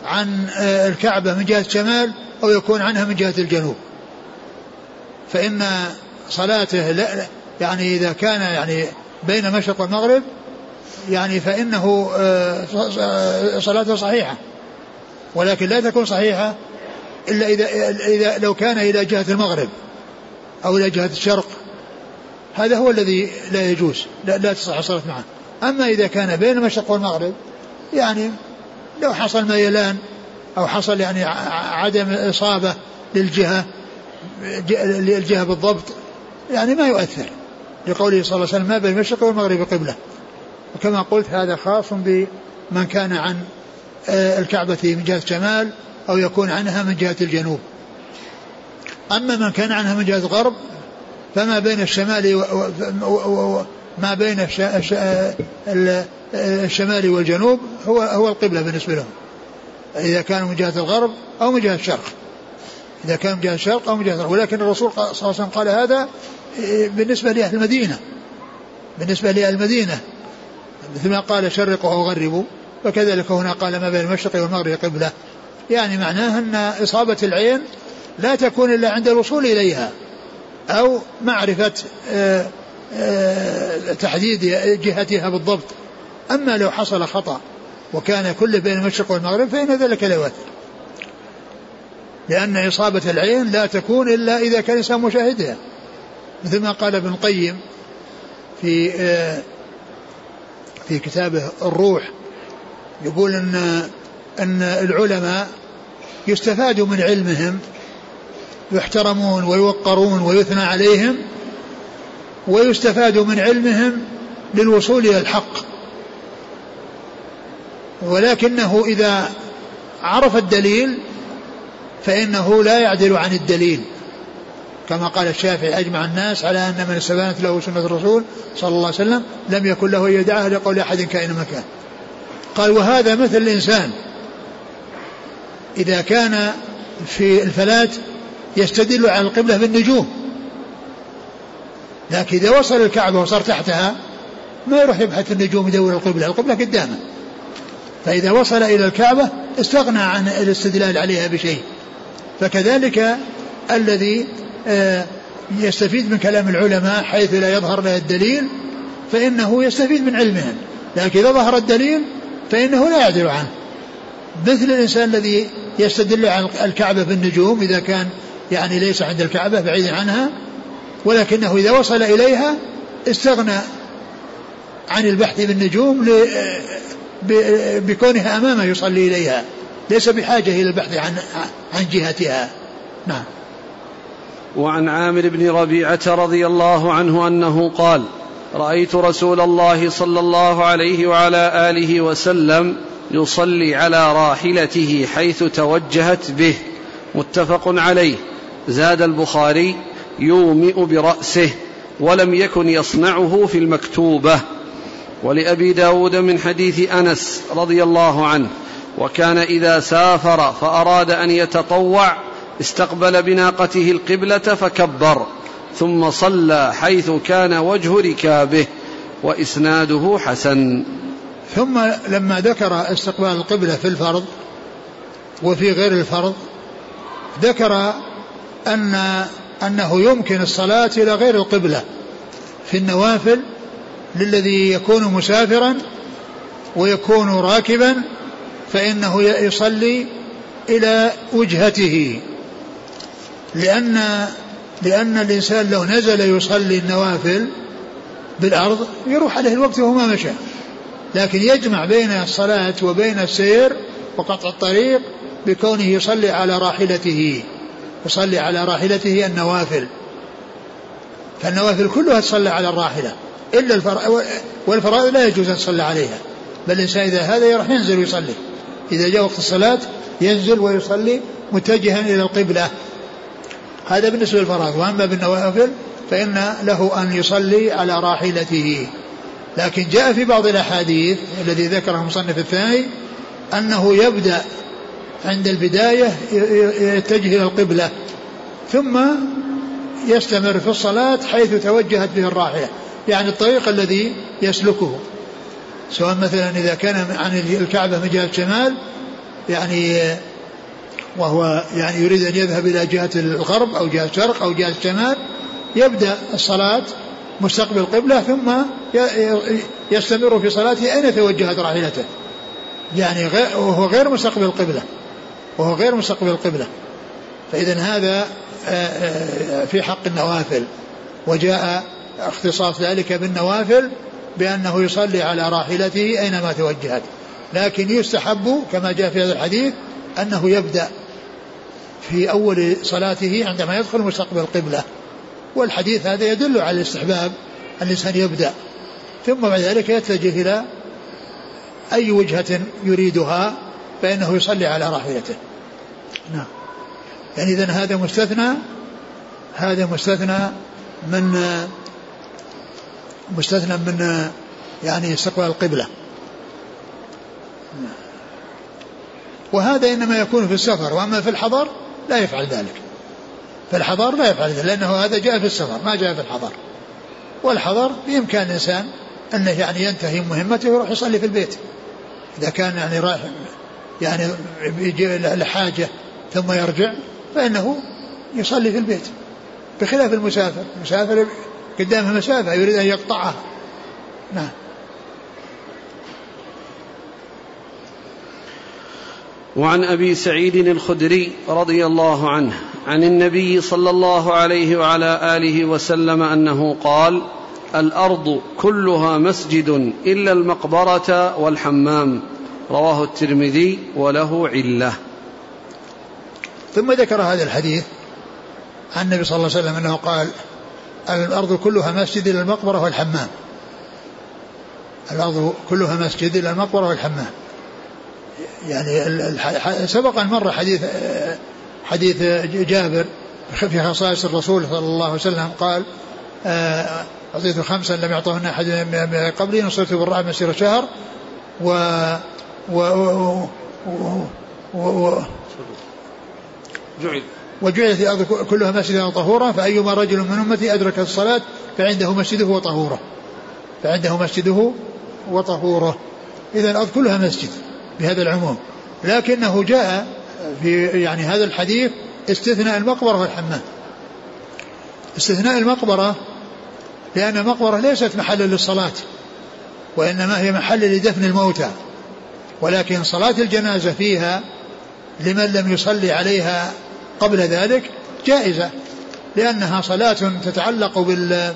عن آه، الكعبة من جهة الشمال أو يكون عنها من جهة الجنوب. فإن صلاته لا يعني إذا كان يعني بين المشرق والمغرب يعني فإنه آه، صلاته صحيحة. ولكن لا تكون صحيحة إلا إذا, إذا لو كان إلى جهة المغرب. أو إلى جهة الشرق. هذا هو الذي لا يجوز لا, لا تصح الصلاة معه. أما إذا كان بين المشرق والمغرب يعني لو حصل ميلان أو حصل يعني عدم إصابة للجهة للجهة بالضبط يعني ما يؤثر. لقوله صلى الله عليه وسلم ما بين المشرق والمغرب قبلة. وكما قلت هذا خاص بمن كان عن آه، الكعبة من جهة الشمال أو يكون عنها من جهة الجنوب. أما من كان عنها من جهة الغرب فما بين الشمال و ما بين الشمال والجنوب هو هو القبلة بالنسبة لهم. إذا كان من جهة الغرب أو من جهة الشرق. إذا كان من جهة الشرق أو من جهة الغرب. ولكن الرسول صلى الله عليه وسلم قال هذا بالنسبة لأهل المدينة. بالنسبة لأهل المدينة. مثل ما قال شرقوا أو غربوا. وكذلك هنا قال ما بين المشرق والمغرب قبلة. يعني معناه أن إصابة العين لا تكون إلا عند الوصول إليها أو معرفة آه، آه، تحديد جهتها بالضبط. أما لو حصل خطأ وكان كل بين المشرق والمغرب فإن ذلك لا يؤثر. لأن إصابة العين لا تكون إلا إذا كان الإنسان مشاهدها. مثل ما قال ابن القيم في آه، في كتابه الروح يقول إن إن العلماء يستفاد من علمهم يحترمون ويوقرون ويثنى عليهم ويستفاد من علمهم للوصول إلى الحق. ولكنه إذا عرف الدليل فإنه لا يعدل عن الدليل. كما قال الشافعي أجمع الناس على أن من استبانت له سنة الرسول صلى الله عليه وسلم لم يكن له يدعها لقول أحد كائن مكان. قال وهذا مثل الإنسان. إذا كان في الفلاة يستدل على القبلة بالنجوم. لكن إذا وصل الكعبة وصار تحتها ما يروح يبحث النجوم يدور القبلة القبلة قدامه. فإذا وصل إلى الكعبة استغنى عن الاستدلال عليها بشيء. فكذلك الذي آه، يستفيد من كلام العلماء حيث لا يظهر له الدليل فإنه يستفيد من علمهم لكن إذا ظهر الدليل فإنه لا يعدل عنه. مثل الإنسان الذي يستدل على الكعبة بالنجوم إذا كان يعني ليس عند الكعبة بعيد عنها ولكنه إذا وصل إليها استغنى عن البحث بالنجوم بكونها أمامه يصلي إليها. ليس بحاجة إلى البحث عن عن جهتها. نعم. وعن عامر بن ربيعة رضي الله عنه أنه قال رأيت رسول الله صلى الله عليه وعلى آله وسلم يصلي على راحلته حيث توجهت به متفق عليه. زاد البخاري يومئ برأسه ولم يكن يصنعه في المكتوبة. ولأبي داود من حديث أنس رضي الله عنه وكان إذا سافر فأراد أن يتطوع استقبل بناقته القبلة فكبر ثم صلى حيث كان وجه ركابه وإسناده حسن. ثم لما ذكر استقبال القبلة في الفرض وفي غير الفرض ذكر أن أنه يمكن الصلاة إلى غير القبلة في النوافل للذي يكون مسافرا ويكون راكبا فإنه يصلي إلى وجهته. لأن لأن الإنسان لو نزل يصلي النوافل بالأرض يروح عليه الوقت وهو ما مشى. لكن يجمع بين الصلاة وبين السير وقطع الطريق بكونه يصلي على راحلته. يصلي على راحلته النوافل. فالنوافل كلها تصلى على الراحلة إلا الفرائض والفرائض لا يجوز أن تصلى عليها. بل الإنسان إذا هذا يروح ينزل ويصلي إذا جاء وقت الصلاة ينزل ويصلي متجها إلى القبلة. هذا بالنسبة للفرائض. وأما بالنوافل فإن له أن يصلي على راحلته. لكن جاء في بعض الأحاديث الذي ذكره المصنف الثاني أنه يبدأ عند البداية يتجه إلى القبلة ثم يستمر في الصلاة حيث توجهت به الراحلة يعني الطريق الذي يسلكه. سواء مثلا إذا كان عن الكعبة من جهة الشمال يعني وهو يعني يريد أن يذهب إلى جهة الغرب أو جهة الشرق أو جهة الشمال يبدأ الصلاة مستقبل القبلة ثم يستمر في صلاته أين توجهت راحلته يعني وهو غير مستقبل القبلة. وهو غير مستقبل القبلة فإذا هذا آه، آه، في حق النوافل. وجاء اختصاص ذلك بالنوافل بأنه يصلي على راحلته أينما توجهت. لكن يستحب كما جاء في هذا الحديث أنه يبدأ في أول صلاته عندما يدخل مستقبل القبلة والحديث هذا يدل على الاستحباب الإنسان يبدأ. ثم بعد ذلك يتجه إلى أي وجهة يريدها فإنه يصلي على راحلته. نعم. يعني إذا هذا مستثنى هذا مستثنى من مستثنى من يعني استقبال القبلة. وهذا إنما يكون في السفر وأما في الحضر لا يفعل ذلك. في الحضر لا يفعل ذلك لأنه هذا جاء في السفر ما جاء في الحضر. والحضر بإمكان الإنسان أنه يعني ينتهي مهمته ويروح يصلي في البيت. إذا كان يعني رايح يعني لحاجة ثم يرجع فإنه يصلي في البيت بخلاف المسافر. المسافر قدامه مسافة يريد أن يقطعها نعم. وعن أبي سعيد الخدري رضي الله عنه عن النبي صلى الله عليه وعلى آله وسلم أنه قال الأرض كلها مسجد إلا المقبرة والحمام. رواه الترمذي وله علة. ثم ذكر هذا الحديث عن النبي صلى الله عليه وسلم أنه قال الأرض كلها مسجد إلا المقبرة والحمام. الأرض كلها مسجد إلا المقبرة والحمام. يعني سبق أن مر حديث حديث جابر في خصائص الرسول صلى الله عليه وسلم قال آه، أعطيت خمسا لم يعطهن أحد من قبلي نصرت بالرعب مسير شهر و و و, و, و جعل. وجعلت الأرض كلها مسجدا طهورا فأيما رجل من أمتي أدرك الصلاة فعنده مسجده وطهوره. فعنده مسجده وطهوره. إذا الأرض كلها مسجد بهذا العموم. لكنه جاء في يعني هذا الحديث استثناء المقبرة والحمام. استثناء المقبرة لأن المقبرة ليست محلا للصلاة وإنما هي محل لدفن الموتى. ولكن صلاة الجنازة فيها لمن لم يصلي عليها قبل ذلك جائزة لأنها صلاة تتعلق بال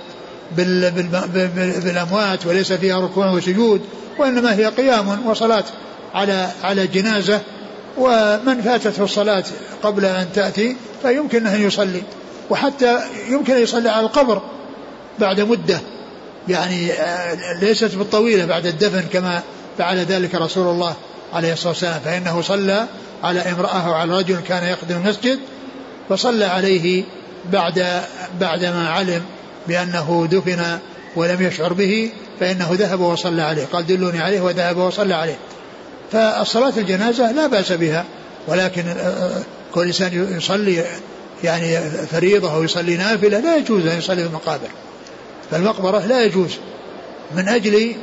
بال بال بالأموات وليس فيها ركوع وسجود وإنما هي قيام وصلاة على على جنازة ومن فاتته الصلاة قبل أن تأتي فيمكن أن يصلي وحتى يمكن أن يصلي على القبر بعد مدة يعني آه، ليست بالطويلة بعد الدفن كما فعل ذلك رسول الله عليه الصلاة والسلام فإنه صلى على امرأة وعلى رجل كان يخدم المسجد فصلى عليه بعد بعدما علم بأنه دفن ولم يشعر به فإنه ذهب وصلى عليه قال دلوني عليه وذهب وصلى عليه. فالصلاة الجنازة لا بأس بها ولكن آه، آه، كل إنسان يصلي يعني فريضة أو يصلي نافلة لا يجوز أن يصلي في المقابر. فالمقبرة لا يجوز من أجل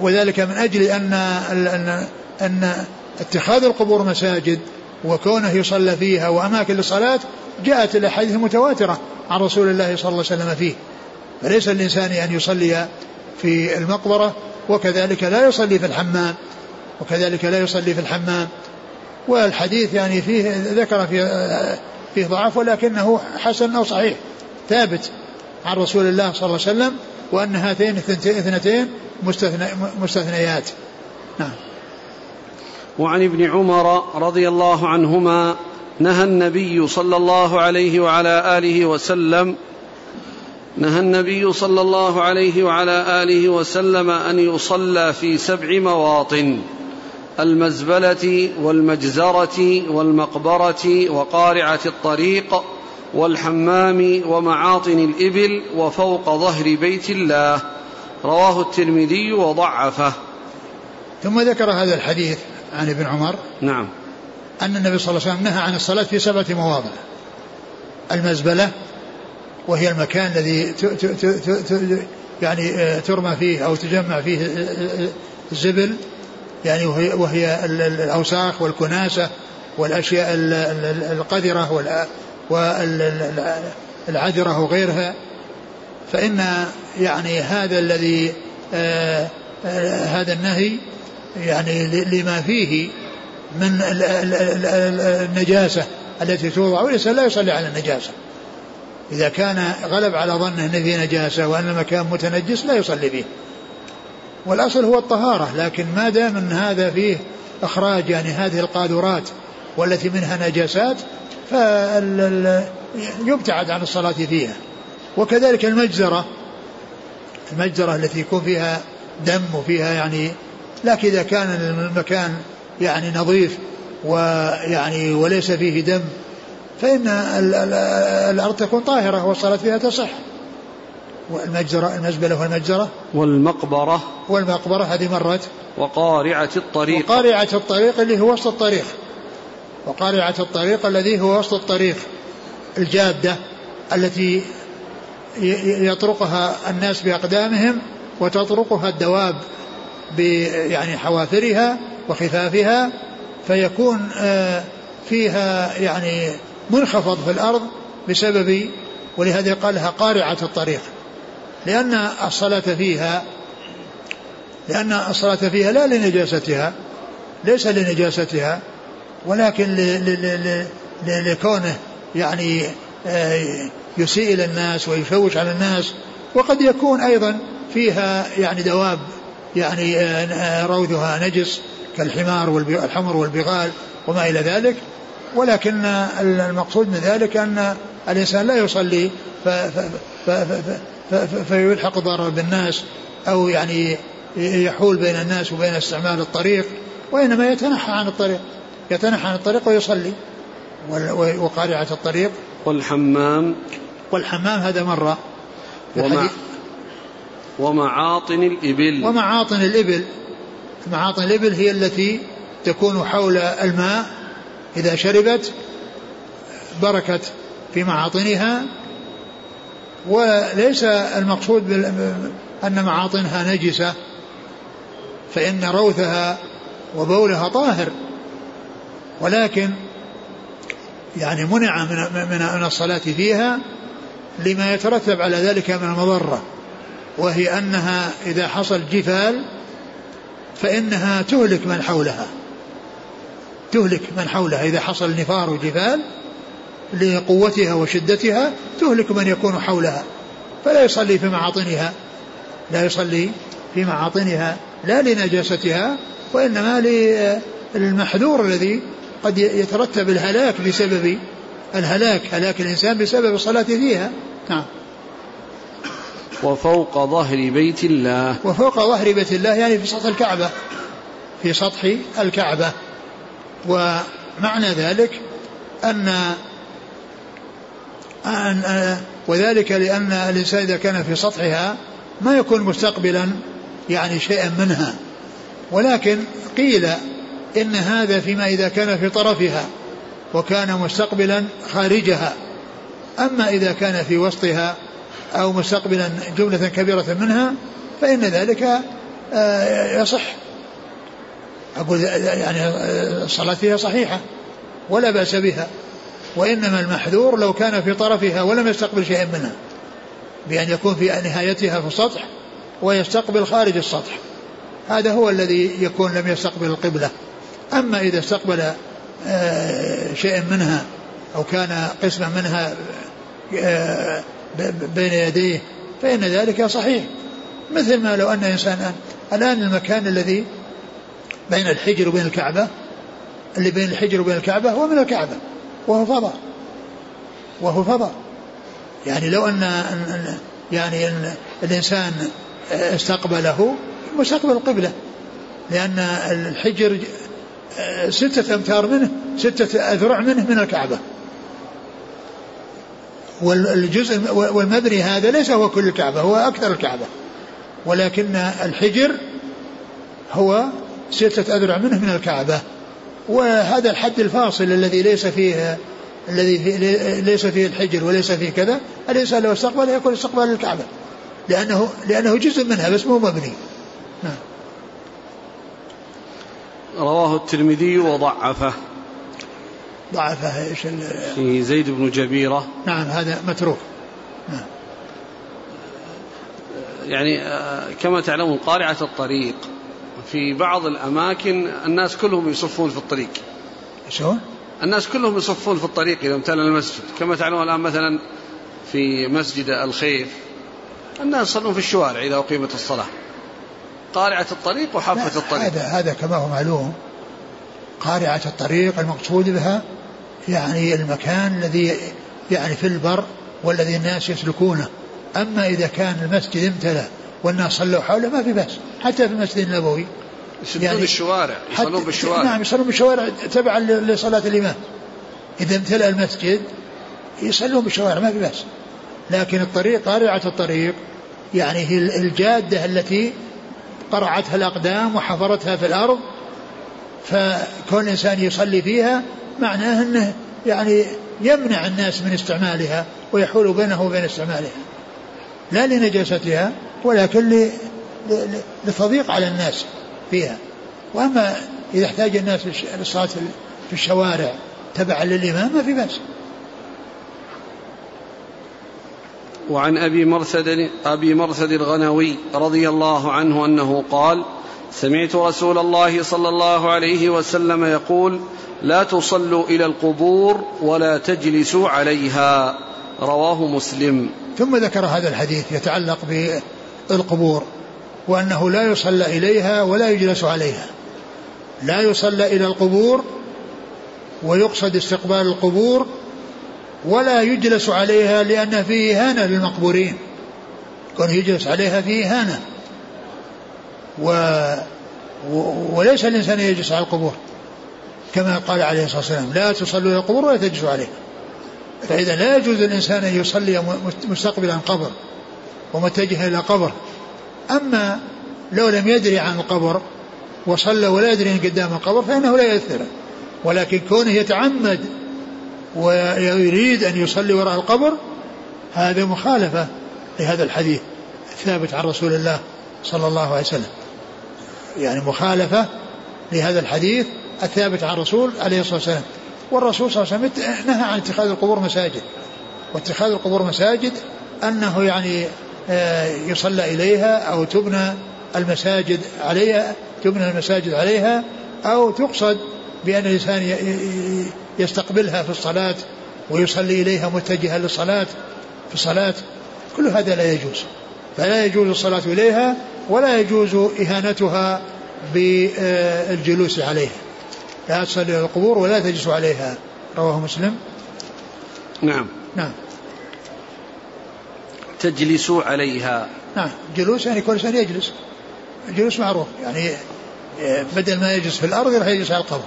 وذلك من أجل أن أن أن اتخاذ القبور مساجد وكونه يصلى فيها وأماكن للصلاة جاءت الأحاديث المتواترة عن رسول الله صلى الله عليه وسلم فيه. فليس الإنسان أن يصلي في المقبرة وكذلك لا يصلي في الحمام وكذلك لا يصلي في الحمام. والحديث يعني فيه ذكر فيه, فيه ضعف ولكنه حسن أو صحيح ثابت عن رسول الله صلى الله عليه وسلم وأن هاتين اثنتين مستثنيات. نعم. وعن ابن عمر رضي الله عنهما نهى النبي صلى الله عليه وعلى آله وسلم نهى النبي صلى الله عليه وعلى آله وسلم أن يصلى في سبع مواطن المزبلة والمجزرة والمقبرة وقارعة الطريق والحمام ومعاطن الإبل وفوق ظهر بيت الله رواه الترمذي وضعفه. ثم ذكر هذا الحديث عن ابن عمر. نعم. أن النبي صلى الله عليه وسلم نهى عن الصلاة في سبعة مواضع. المزبلة وهي المكان الذي يعني آه، ترمى فيه أو تجمع فيه الزبل. يعني وهي, وهي الأوساخ والكناسة والأشياء القذرة والعذرة وغيرها. فإن يعني هذا الذي آه، آه، هذا النهي يعني لما فيه من النجاسة التي توضع والإنسان لا يصلي على النجاسة. إذا كان غلب على ظنه أن فيه نجاسة وأن المكان متنجس لا يصلي فيه. والأصل هو الطهارة لكن ما دام أن هذا فيه إخراج يعني هذه القاذورات والتي منها نجاسات فيبتعد عن الصلاة فيها. وكذلك المجزرة. المجزرة التي يكون فيها دم وفيها يعني لكن إذا كان المكان يعني نظيف ويعني وليس فيه دم فإن الأرض تكون طاهرة والصلاة فيها تصح. والمجزرة المزبلة والمجزرة والمقبرة. والمقبرة هذه مرت. وقارعة الطريق. وقارعة الطريق اللي هو وسط الطريق. وقارعة الطريق الذي هو وسط الطريق. الجادة التي يطرقها الناس بأقدامهم وتطرقها الدواب يعني حوافرها وخفافها فيكون آه، فيها يعني منخفض في الأرض بسبب ولهذا قال لها قارعة الطريق. لأن الصلاة فيها لأن الصلاة فيها لا لنجاستها ليس لنجاستها ولكن لكونه يعني يسيء إلى الناس ويشوش على الناس وقد يكون أيضا فيها يعني دواب يعني آه، روثها نجس كالحمار والحمر والبغال وما إلى ذلك. ولكن المقصود من ذلك أن الإنسان لا يصلي فيلحق ضرر بالناس أو يعني يحول بين الناس وبين استعمال الطريق وإنما يتنحى عن الطريق يتنحى عن الطريق ويصلي. وقارعة الطريق. والحمام. والحمام هذا مرة ومع ومعاطن الإبل. ومعاطن الإبل. معاطن الإبل هي التي تكون حول الماء. إذا شربت بركت في معاطنها. وليس المقصود أن معاطنها نجسة. فإن روثها وبولها طاهر. ولكن يعني منع من من الصلاة فيها لما يترتب على ذلك من المضرة وهي أنها إذا حصل جفال فإنها تهلك من حولها تهلك من حولها إذا حصل نفار وجفال لقوتها وشدتها تهلك من يكون حولها فلا يصلي في معاطنها لا يصلي في معاطنها لا لنجاستها وإنما للمحذور الذي قد يترتب الهلاك بسبب الهلاك هلاك الإنسان بسبب الصلاة فيها. نعم. وفوق ظهر بيت الله. وفوق ظهر بيت الله يعني في سطح الكعبة. في سطح الكعبة. ومعنى ذلك أن أن وذلك لأن الإنسان إذا كان في سطحها ما يكون مستقبلا يعني شيئا منها. ولكن قيل إن هذا فيما إذا كان في طرفها وكان مستقبلا خارجها. أما إذا كان في وسطها أو مستقبلا جملة كبيرة منها فإن ذلك آه، يصح. أقول يعني الصلاة فيها صحيحة ولا بأس بها. وإنما المحذور لو كان في طرفها ولم يستقبل شيئا منها بأن يكون في نهايتها في السطح ويستقبل خارج السطح. هذا هو الذي يكون لم يستقبل القبلة. أما إذا استقبل آه، شيئا منها أو كان قسما منها آه، بين يديه فإن ذلك صحيح. مثل ما لو أن إنسان الآن المكان الذي بين الحجر وبين الكعبة اللي بين الحجر وبين الكعبة هو من الكعبة وهو فضاء وهو فضاء يعني لو أن يعني الإنسان استقبله مستقبل القبلة لأن الحجر ستة أمتار منه ستة أذرع منه من الكعبة. والجزء والمبني هذا ليس هو كل الكعبة هو أكثر الكعبة. ولكن الحجر هو ستة أذرع منه من الكعبة. وهذا الحد الفاصل الذي ليس فيه الذي فيه ليس فيه الحجر وليس فيه كذا الإنسان لو استقبل يكون استقبال الكعبة. لأنه لأنه جزء منها بس مو مبني نعم رواه الترمذي وضعفه. ضعفه إيش في زيد بن جبيرة. نعم هذا متروك. نعم. يعني آه، كما تعلمون قارعة الطريق. في بعض الأماكن الناس كلهم يصفون في الطريق. شلون؟ الناس كلهم يصفون في الطريق إذا امتلأ المسجد. كما تعلمون الآن مثلا في مسجد الخيف الناس يصلون في الشوارع إذا أقيمت الصلاة. قارعة الطريق وحافة الطريق. هذا هذا كما هو معلوم. قارعة الطريق المقصود بها يعني المكان الذي يعني في البر والذي الناس يسلكونه. أما إذا كان المسجد امتلأ والناس صلوا حوله ما في بأس حتى في المسجد النبوي. يسدون يعني الشوارع يصلون بالشوارع. نعم يصلون بالشوارع تبعا لصلاة الإمام. إذا امتلأ المسجد يصلون بالشوارع ما في بأس. لكن الطريق قارعة الطريق يعني هي الجادة التي قرعتها الأقدام وحفرتها في الأرض فكون الإنسان يصلي فيها معناه أنه يعني يمنع الناس من استعمالها ويحول بينه وبين استعمالها. لا لنجاستها ولكن لتضييق على الناس فيها. وأما إذا احتاج الناس للصلاة في الشوارع تبعا للإمام ما في بأس. وعن أبي مرثد أبي مرثد الغنوي رضي الله عنه أنه قال سمعت رسول الله صلى الله عليه وسلم يقول لا تصلوا إلى القبور ولا تجلسوا عليها. رواه مسلم. ثم ذكر هذا الحديث يتعلق بالقبور وأنه لا يصلى إليها ولا يجلس عليها. لا يصلى إلى القبور ويقصد استقبال القبور ولا يجلس عليها لأن فيه إهانة للمقبورين. كون يجلس عليها فيه إهانة و... و... وليس الإنسان يجلس على القبور. كما قال عليه الصلاة والسلام لا تصلوا إلى القبور ولا تجلسوا عليها. فإذا لا يجوز الإنسان أن يصلي مستقبلا قبر ومتجها إلى قبر. أما لو لم يدري عن القبر وصلى ولا يدري قدام القبر فإنه لا يأثر ولكن كونه يتعمد ويريد أن يصلي وراء القبر هذا مخالفة لهذا الحديث الثابت عن رسول الله صلى الله عليه وسلم. يعني مخالفة لهذا الحديث الثابت عن الرسول عليه الصلاة والسلام. والرسول صلى الله عليه وسلم نهى عن اتخاذ القبور مساجد. واتخاذ القبور مساجد أنه يعني آه، يصلى إليها أو تبنى المساجد عليها تبنى المساجد عليها أو تقصد بأن الإنسان يستقبلها في الصلاة ويصلي إليها متجها للصلاة في الصلاة. كل هذا لا يجوز. فلا يجوز الصلاة إليها ولا يجوز إهانتها بالجلوس عليها. لا تصلي إلى القبور ولا تجلس عليها. رواه مسلم. نعم. نعم. تجلس عليها. نعم. جلوس يعني كل إنسان يجلس. الجلوس معروف. يعني بدل ما يجلس في الأرض راح يجلس على القبر.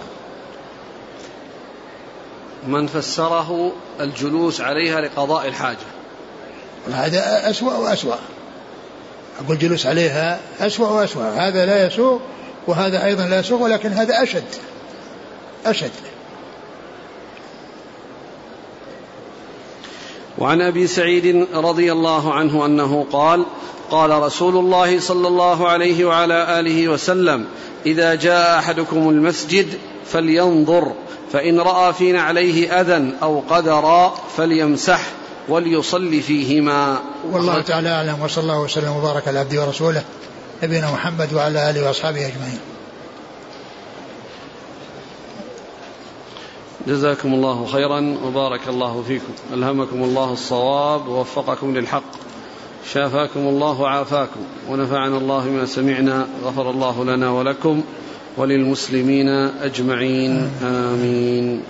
من فسره الجلوس عليها لقضاء الحاجة. هذا أسوأ وأسوأ. أقول جلوس عليها أسوأ وأسوأ. هذا لا يسوء وهذا أيضا لا يسوء ولكن هذا أشد. أشد. وعن أبي سعيد رضي الله عنه أنه قال قال رسول الله صلى الله عليه وعلى آله وسلم إذا جاء أحدكم المسجد فلينظر فإن رأى في نعليه أذى أو قدرا فليمسح وليصلي فيهما. والله تعالى أعلم وصلى الله وسلم وبارك على عبده ورسوله نبينا محمد وعلى آله وأصحابه أجمعين. جزاكم الله خيرا وبارك الله فيكم. ألهمكم الله الصواب ووفقكم للحق. شافاكم الله وعافاكم. ونفعنا الله ما سمعنا غفر الله لنا ولكم. وللمسلمين أجمعين آمين.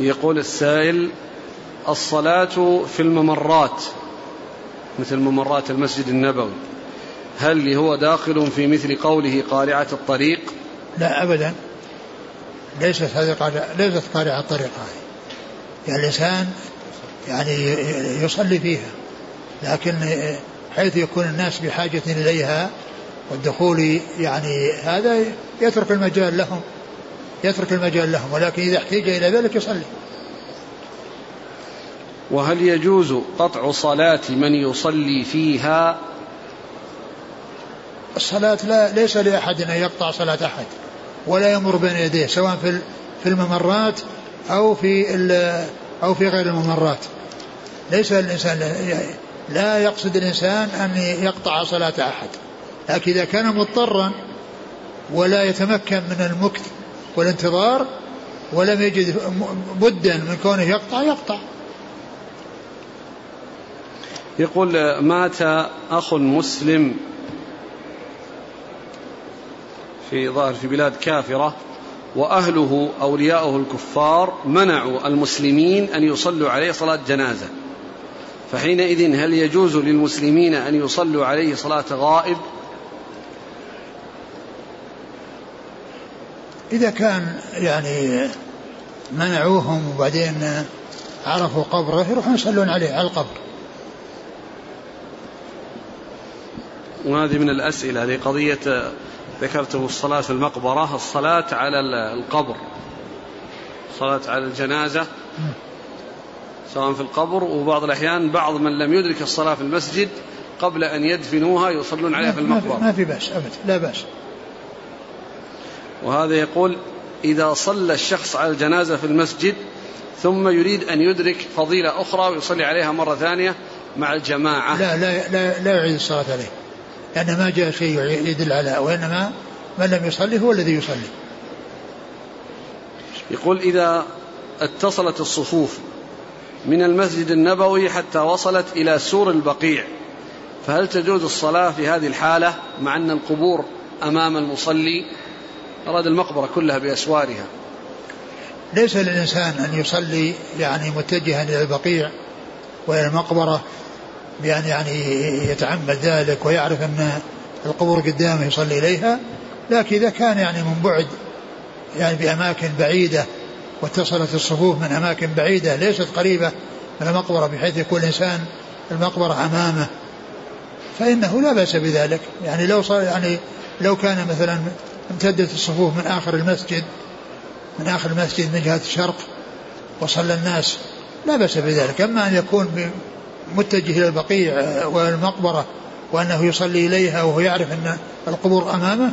يقول السائل الصلاة في الممرات مثل ممرات المسجد النبوي هل هو داخل في مثل قوله قارعة الطريق؟ لا أبدا. ليست هذه قارعة ليست قارعة الطريق هذه. يعني الإنسان يعني يصلي فيها لكن حيث يكون الناس بحاجة إليها والدخول يعني هذا يترك المجال لهم يترك المجال لهم ولكن إذا احتاج إلى ذلك يصلي. وهل يجوز قطع صلاة من يصلي فيها؟ الصلاة لا ليس لأحد أن يقطع صلاة أحد ولا يمر بين يديه سواء في في الممرات أو في أو في غير الممرات. ليس الإنسان لا يقصد الإنسان أن يقطع صلاة أحد لكن إذا كان مضطرا ولا يتمكن من المكث والانتظار ولم يجد بدا من كونه يقطع يقطع. يقول مات أخ مسلم في ظاهر في بلاد كافرة وأهله أولياؤه الكفار منعوا المسلمين أن يصلوا عليه صلاة جنازة. فحينئذ هل يجوز للمسلمين أن يصلوا عليه صلاة غائب؟ إذا كان يعني منعوهم وبعدين عرفوا قبره يروحون يصلون عليه على القبر. وهذه من الأسئلة. هذه قضية ذكرته الصلاة في المقبرة الصلاة على القبر. الصلاة على الجنازة. سواء في القبر وبعض الأحيان بعض من لم يدرك الصلاة في المسجد قبل أن يدفنوها يصلون عليها في المقبرة. ما في بأس أبدا لا بأس. وهذا يقول إذا صلى الشخص على الجنازة في المسجد ثم يريد أن يدرك فضيلة أخرى ويصلي عليها مرة ثانية مع الجماعة. لا لا لا, لا يعيد الصلاة عليه. لأن ما جاء شيء يدل على وإنما من لم يصلي هو الذي يصلي. يقول إذا اتصلت الصفوف من المسجد النبوي حتى وصلت إلى سور البقيع. فهل تجوز الصلاة في هذه الحالة مع أن القبور أمام المصلي؟ أراد المقبرة كلها بأسوارها. ليس للإنسان أن يصلي يعني متجها إلى البقيع وإلى المقبرة بأن يعني يتعمد ذلك ويعرف أن القبور قدامه يصلي إليها لكن إذا كان يعني من بعد يعني بأماكن بعيدة واتصلت الصفوف من أماكن بعيدة ليست قريبة من المقبرة بحيث يكون الإنسان المقبرة أمامه. فإنه لا بأس بذلك. يعني لو صار يعني لو كان مثلا امتدت الصفوف من آخر المسجد من آخر المسجد من جهة الشرق وصلى الناس لا بأس بذلك. أما أن يكون متجه إلى البقيع والمقبرة وأنه يصلي إليها وهو يعرف أن القبور أمامه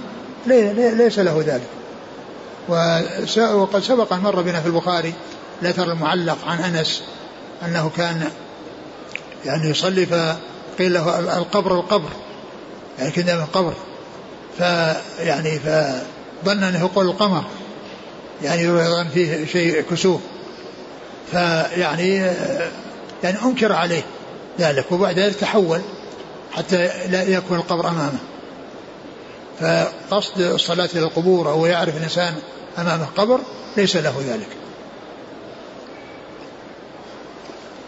ليس له ذلك. وقد سبق أن مر بنا في البخاري الأثر المعلق عن أنس أنه كان يعني يصلي فقيل له القبر القبر يعني كنا من قبر فيعني فظن أنه يقول القمر يعني يظن فيه شيء كسوف فيعني يعني أنكر عليه ذلك وبعد ذلك تحول حتى لا يكون القبر أمامه. فقصد الصلاة إلى القبور أو يعرف الإنسان أمامه قبر ليس له ذلك.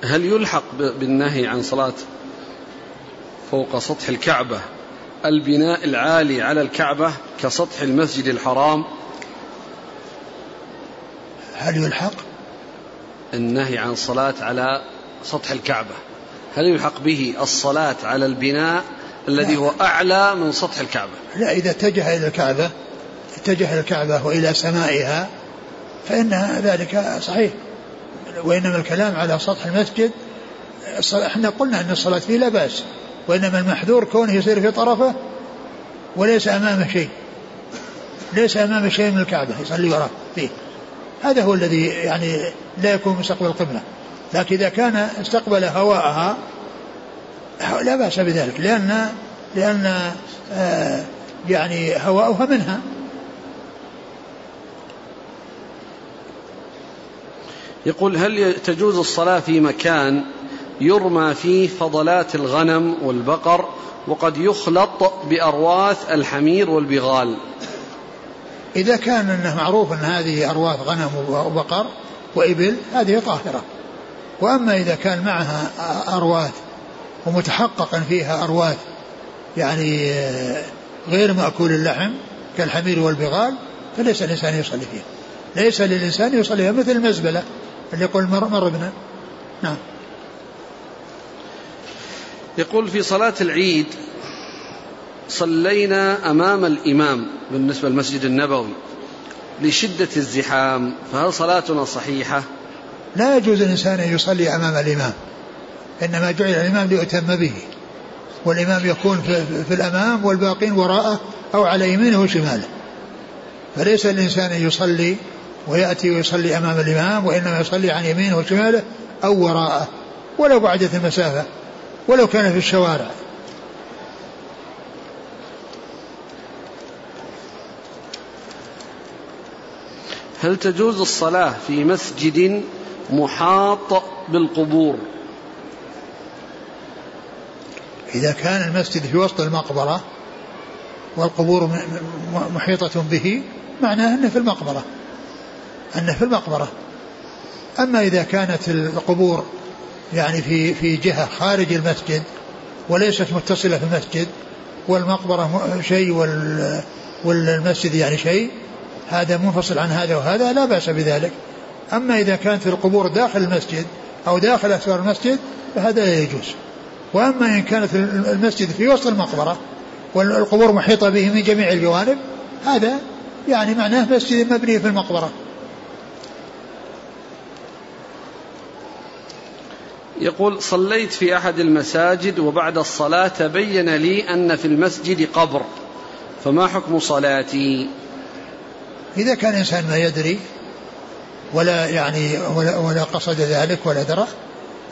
هل يلحق بالنهي عن صلاة فوق سطح الكعبة البناء العالي على الكعبة كسطح المسجد الحرام؟ هل يلحق؟ النهي عن الصلاة على سطح الكعبة. هل يلحق به الصلاة على البناء الذي هو أعلى من سطح الكعبة؟ لا إذا اتجه إلى الكعبة اتجه الكعبة وإلى سمائها فإن ذلك صحيح. وإنما الكلام على سطح المسجد إحنا قلنا أن الصلاة فيه لا بأس وإنما المحذور كونه يصير في طرفه وليس أمامه شيء ليس أمامه شيء من الكعبة يصلي وراه فيه. هذا هو الذي يعني لا يكون مستقبل القبلة. لكن إذا كان استقبل هواءها لا بأس بذلك لأن لأن آه يعني هواؤها منها. يقول هل تجوز الصلاة في مكان يرمى فيه فضلات الغنم والبقر وقد يخلط بأرواث الحمير والبغال؟ إذا كان أنه معروف أن هذه أرواث غنم وبقر وإبل هذه طاهرة. وأما إذا كان معها أرواث ومتحققا فيها أرواث يعني غير مأكول اللحم كالحمير والبغال فليس الإنسان يصلي فيها. ليس للإنسان يصلي فيها مثل المزبلة. اللي يقول مر, مر بنا. نعم. يقول في صلاة العيد صلينا أمام الإمام بالنسبة للمسجد النبوي لشدة الزحام فهل صلاتنا صحيحة؟ لا يجوز الإنسان أن يصلي أمام الإمام إنما جعل الإمام ليؤتم به والإمام يكون في, في الأمام والباقين وراءه أو على يمينه وشماله. فليس الإنسان أن يصلي ويأتي ويصلي أمام الإمام وإنما يصلي عن يمينه وشماله أو وراءه ولو بعدت المسافة ولو كان في الشوارع. هل تجوز الصلاة في مسجد محاط بالقبور؟ إذا كان المسجد في وسط المقبرة والقبور محيطة به معناه أنه في المقبرة. أنه في المقبرة. أما إذا كانت القبور يعني في في جهة خارج المسجد وليست متصلة في المسجد والمقبرة شيء والمسجد يعني شيء هذا منفصل عن هذا وهذا لا بأس بذلك. أما إذا كانت القبور داخل المسجد أو داخل أسوار المسجد فهذا لا يجوز. وأما إن كانت المسجد في وسط المقبرة والقبور محيطة به من جميع الجوانب هذا يعني معناه مسجد مبني في المقبرة. يقول صليت في أحد المساجد وبعد الصلاة تبين لي أن في المسجد قبر فما حكم صلاتي؟ إذا كان إنسان ما يدري ولا يعني ولا, ولا قصد ذلك ولا درى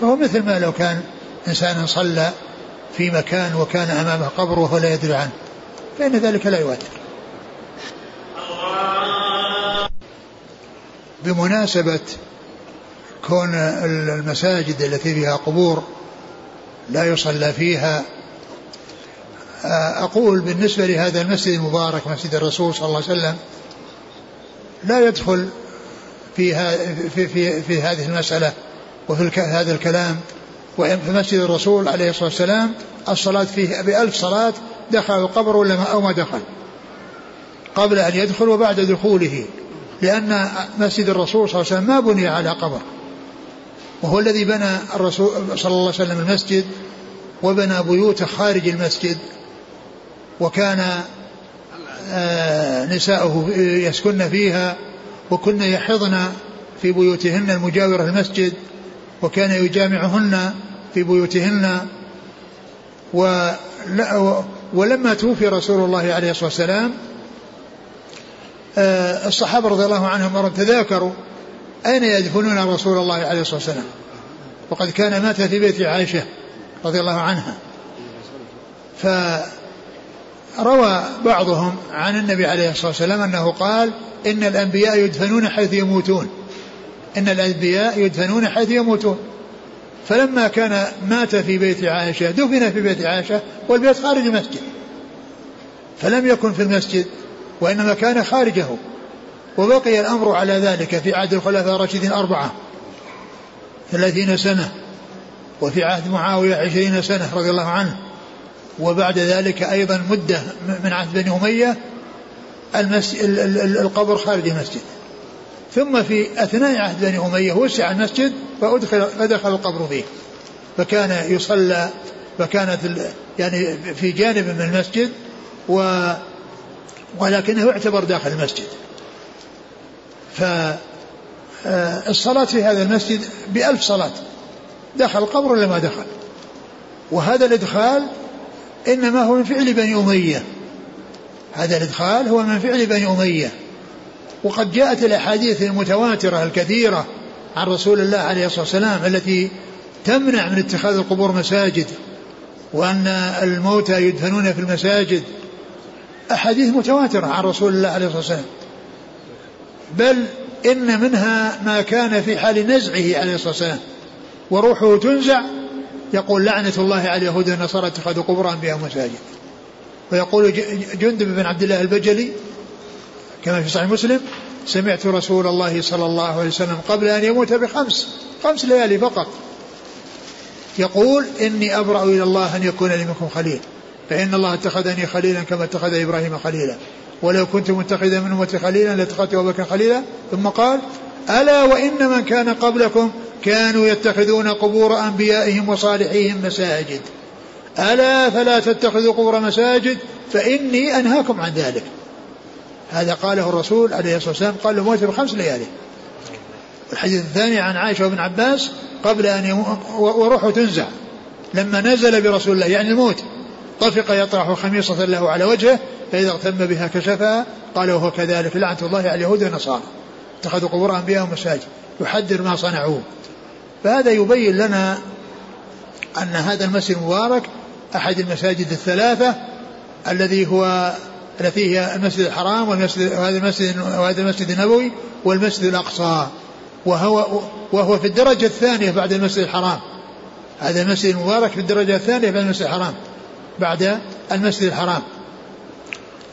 فهو مثل ما لو كان إنسان صلى في مكان وكان أمامه قبر وهو لا يدري عنه فإن ذلك لا يؤثر. بمناسبة كون المساجد التي فيها قبور لا يصلى فيها. أقول بالنسبة لهذا المسجد المبارك مسجد الرسول صلى الله عليه وسلم لا يدخل في في في, في هذه المسألة وفي هذا الكلام. وإن في مسجد الرسول عليه الصلاة والسلام الصلاة فيه بألف صلاة دخل القبر ولا ما أو ما دخل؟ قبل أن يدخل وبعد دخوله لأن مسجد الرسول صلى الله عليه وسلم ما بني على قبر. وهو الذي بنى الرسول صلى الله عليه وسلم المسجد وبنى بيوت خارج المسجد وكان آه، نساؤه يسكن فيها وكن يحضن في بيوتهن المجاورة المسجد وكان يجامعهن في بيوتهن ولما توفي رسول الله عليه الصلاة والسلام آه، الصحابة رضي الله عنهم تذاكروا أين يدفنون رسول الله عليه الصلاة والسلام؟ وقد كان مات في بيت عائشة رضي الله عنها. فروى بعضهم عن النبي عليه الصلاة والسلام أنه قال إن الأنبياء يدفنون حيث يموتون. إن الأنبياء يدفنون حيث يموتون. فلما كان مات في بيت عائشة دفن في بيت عائشة والبيت خارج المسجد. فلم يكن في المسجد وإنما كان خارجه. وبقي الأمر على ذلك في عهد الخلفاء الراشدين أربعة ثلاثين سنة وفي عهد معاوية عشرين سنة رضي الله عنه وبعد ذلك أيضا مدة من عهد بني أمية القبر خارج المسجد. ثم في أثناء عهد بني أمية وسع المسجد فأدخل فدخل القبر فيه. فكان يصلى فكانت يعني في جانب من المسجد و ولكنه يعتبر داخل المسجد. ف آه، الصلاة في هذا المسجد بألف صلاة دخل القبر ولا ما دخل؟ وهذا الإدخال إنما هو من فعل بني أمية. هذا الإدخال هو من فعل بني أمية. وقد جاءت الأحاديث المتواترة الكثيرة عن رسول الله عليه الصلاة والسلام التي تمنع من اتخاذ القبور مساجد وأن الموتى يدفنون في المساجد. أحاديث متواترة عن رسول الله عليه الصلاة والسلام. بل إن منها ما كان في حال نزعه عليه الصلاة والسلام. وروحه تنزع. يقول لعنة الله على اليهود والنصارى اتخذوا قبور أنبياء مساجد. ويقول جندب بن عبد الله البجلي كما في صحيح مسلم سمعت رسول الله صلى الله عليه وسلم قبل أن يموت بخمس خمس ليالي فقط. يقول إني أبرأ إلى الله أن يكون لي منكم خليل فإن الله اتخذني خليلا كما اتخذ إبراهيم خليلا. ولو كنت متخذا من أمتي خليلا لاتخذت أبا بكر خليلا. ثم قال ألا وإن من كان قبلكم كانوا يتخذون قبور أنبيائهم وصالحيهم مساجد. ألا فلا تتخذوا قبور مساجد فإني أنهاكم عن ذلك. هذا قاله الرسول عليه الصلاة والسلام قال له موت بخمس ليالي. الحديث الثاني عن عائشة وابن عباس قبل أن يموت وروحه تنزع. لما نزل برسول الله يعني الموت. طفق يطرح خميصة له على وجهه فإذا اغتم بها كشفها قال وهو كذلك لعنة الله على اليهود والنصارى. اتخذوا قبور أنبياء مساجد يحذر ما صنعوه. فهذا يبين لنا أن هذا المسجد المبارك أحد المساجد الثلاثة الذي هو التي هي المسجد الحرام والمسجد وهذا المسجد وهذا المسجد النبوي والمسجد الأقصى. وهو وهو في الدرجة الثانية بعد المسجد الحرام. هذا المسجد المبارك في الدرجة الثانية بعد المسجد الحرام. بعد المسجد الحرام.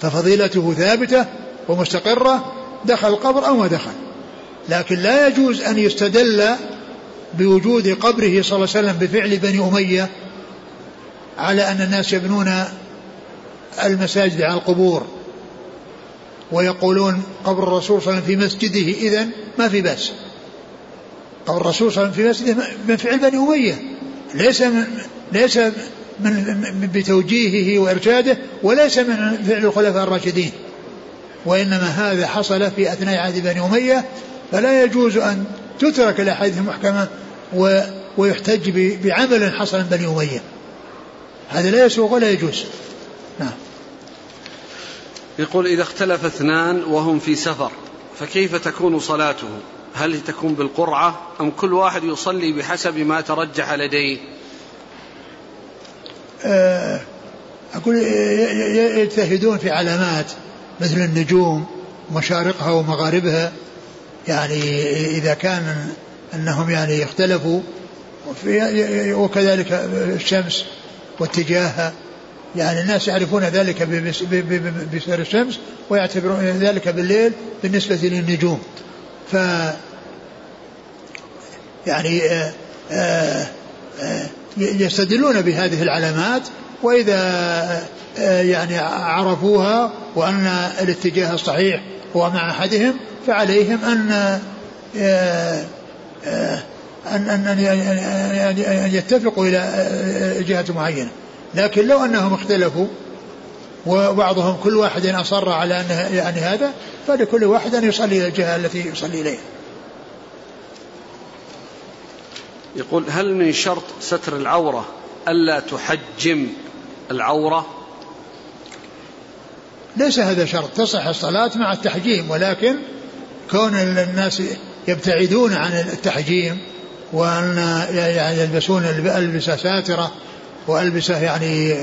ففضيلته ثابتة ومستقرة دخل القبر أو ما دخل. لكن لا يجوز أن يستدل بوجود قبره صلى الله عليه وسلم بفعل بني أمية على أن الناس يبنون المساجد على القبور ويقولون قبر الرسول صلى الله عليه وسلم في مسجده إذا ما في بأس. قبر الرسول صلى الله عليه وسلم في مسجده من فعل بني أمية. ليس ليس من بتوجيهه وإرشاده وليس من فعل الخلفاء الراشدين. وإنما هذا حصل في أثناء عهد بني أمية فلا يجوز أن تترك الأحاديث المحكمة ويحتج بعمل حصل بني أمية. هذا لا يسوق ولا يجوز. نعم. يقول إذا اختلف اثنان وهم في سفر فكيف تكون صلاته؟ هل تكون بالقرعة أم كل واحد يصلي بحسب ما ترجح لديه؟ أقول يجتهدون في علامات مثل النجوم مشارقها ومغاربها. يعني إذا كان أنهم يعني اختلفوا وكذلك الشمس واتجاهها. يعني الناس يعرفون ذلك بسير الشمس ويعتبرون ذلك بالليل بالنسبة للنجوم. ف يعني آآ آه، آآ آه، يستدلون بهذه العلامات وإذا آه، يعني عرفوها وأن الاتجاه الصحيح هو مع أحدهم فعليهم أن أن أن أن يتفقوا إلى جهة معينة. لكن لو أنهم اختلفوا وبعضهم كل واحد أصر على أن يعني هذا فلكل واحد أن يصلي إلى الجهة التي يصلي إليها. يقول هل من شرط ستر العورة ألا تحجم العورة؟ ليس هذا شرط تصح الصلاة مع التحجيم ولكن كون الناس يبتعدون عن التحجيم وأن يعني يلبسون ألبسة ساترة وألبسة يعني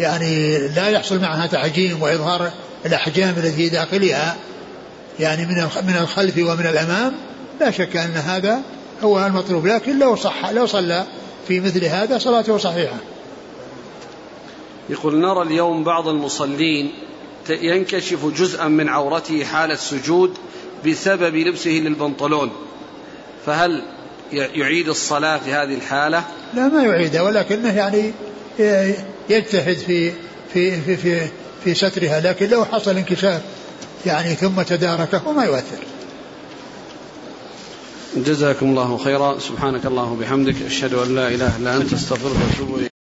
يعني لا يحصل معها تحجيم وإظهار الأحجام التي في داخلها يعني من من الخلف ومن الأمام لا شك أن هذا هو المطلوب لكن لو صح لو صلى في مثل هذا صلاته صحيحة. يقول نرى اليوم بعض المصلين ينكشف جزءا من عورته حال السجود بسبب لبسه للبنطلون. فهل يعيد الصلاة في هذه الحالة؟ لا ما يعيدها ولكنه يعني يجتهد في في في في, في سترها لكن لو حصل انكشاف يعني ثم تداركه ما يؤثر. جزاكم الله خيرا. سبحانك الله وبحمدك أشهد أن لا إله إلا أنت أستغفرك وأتوب إليك.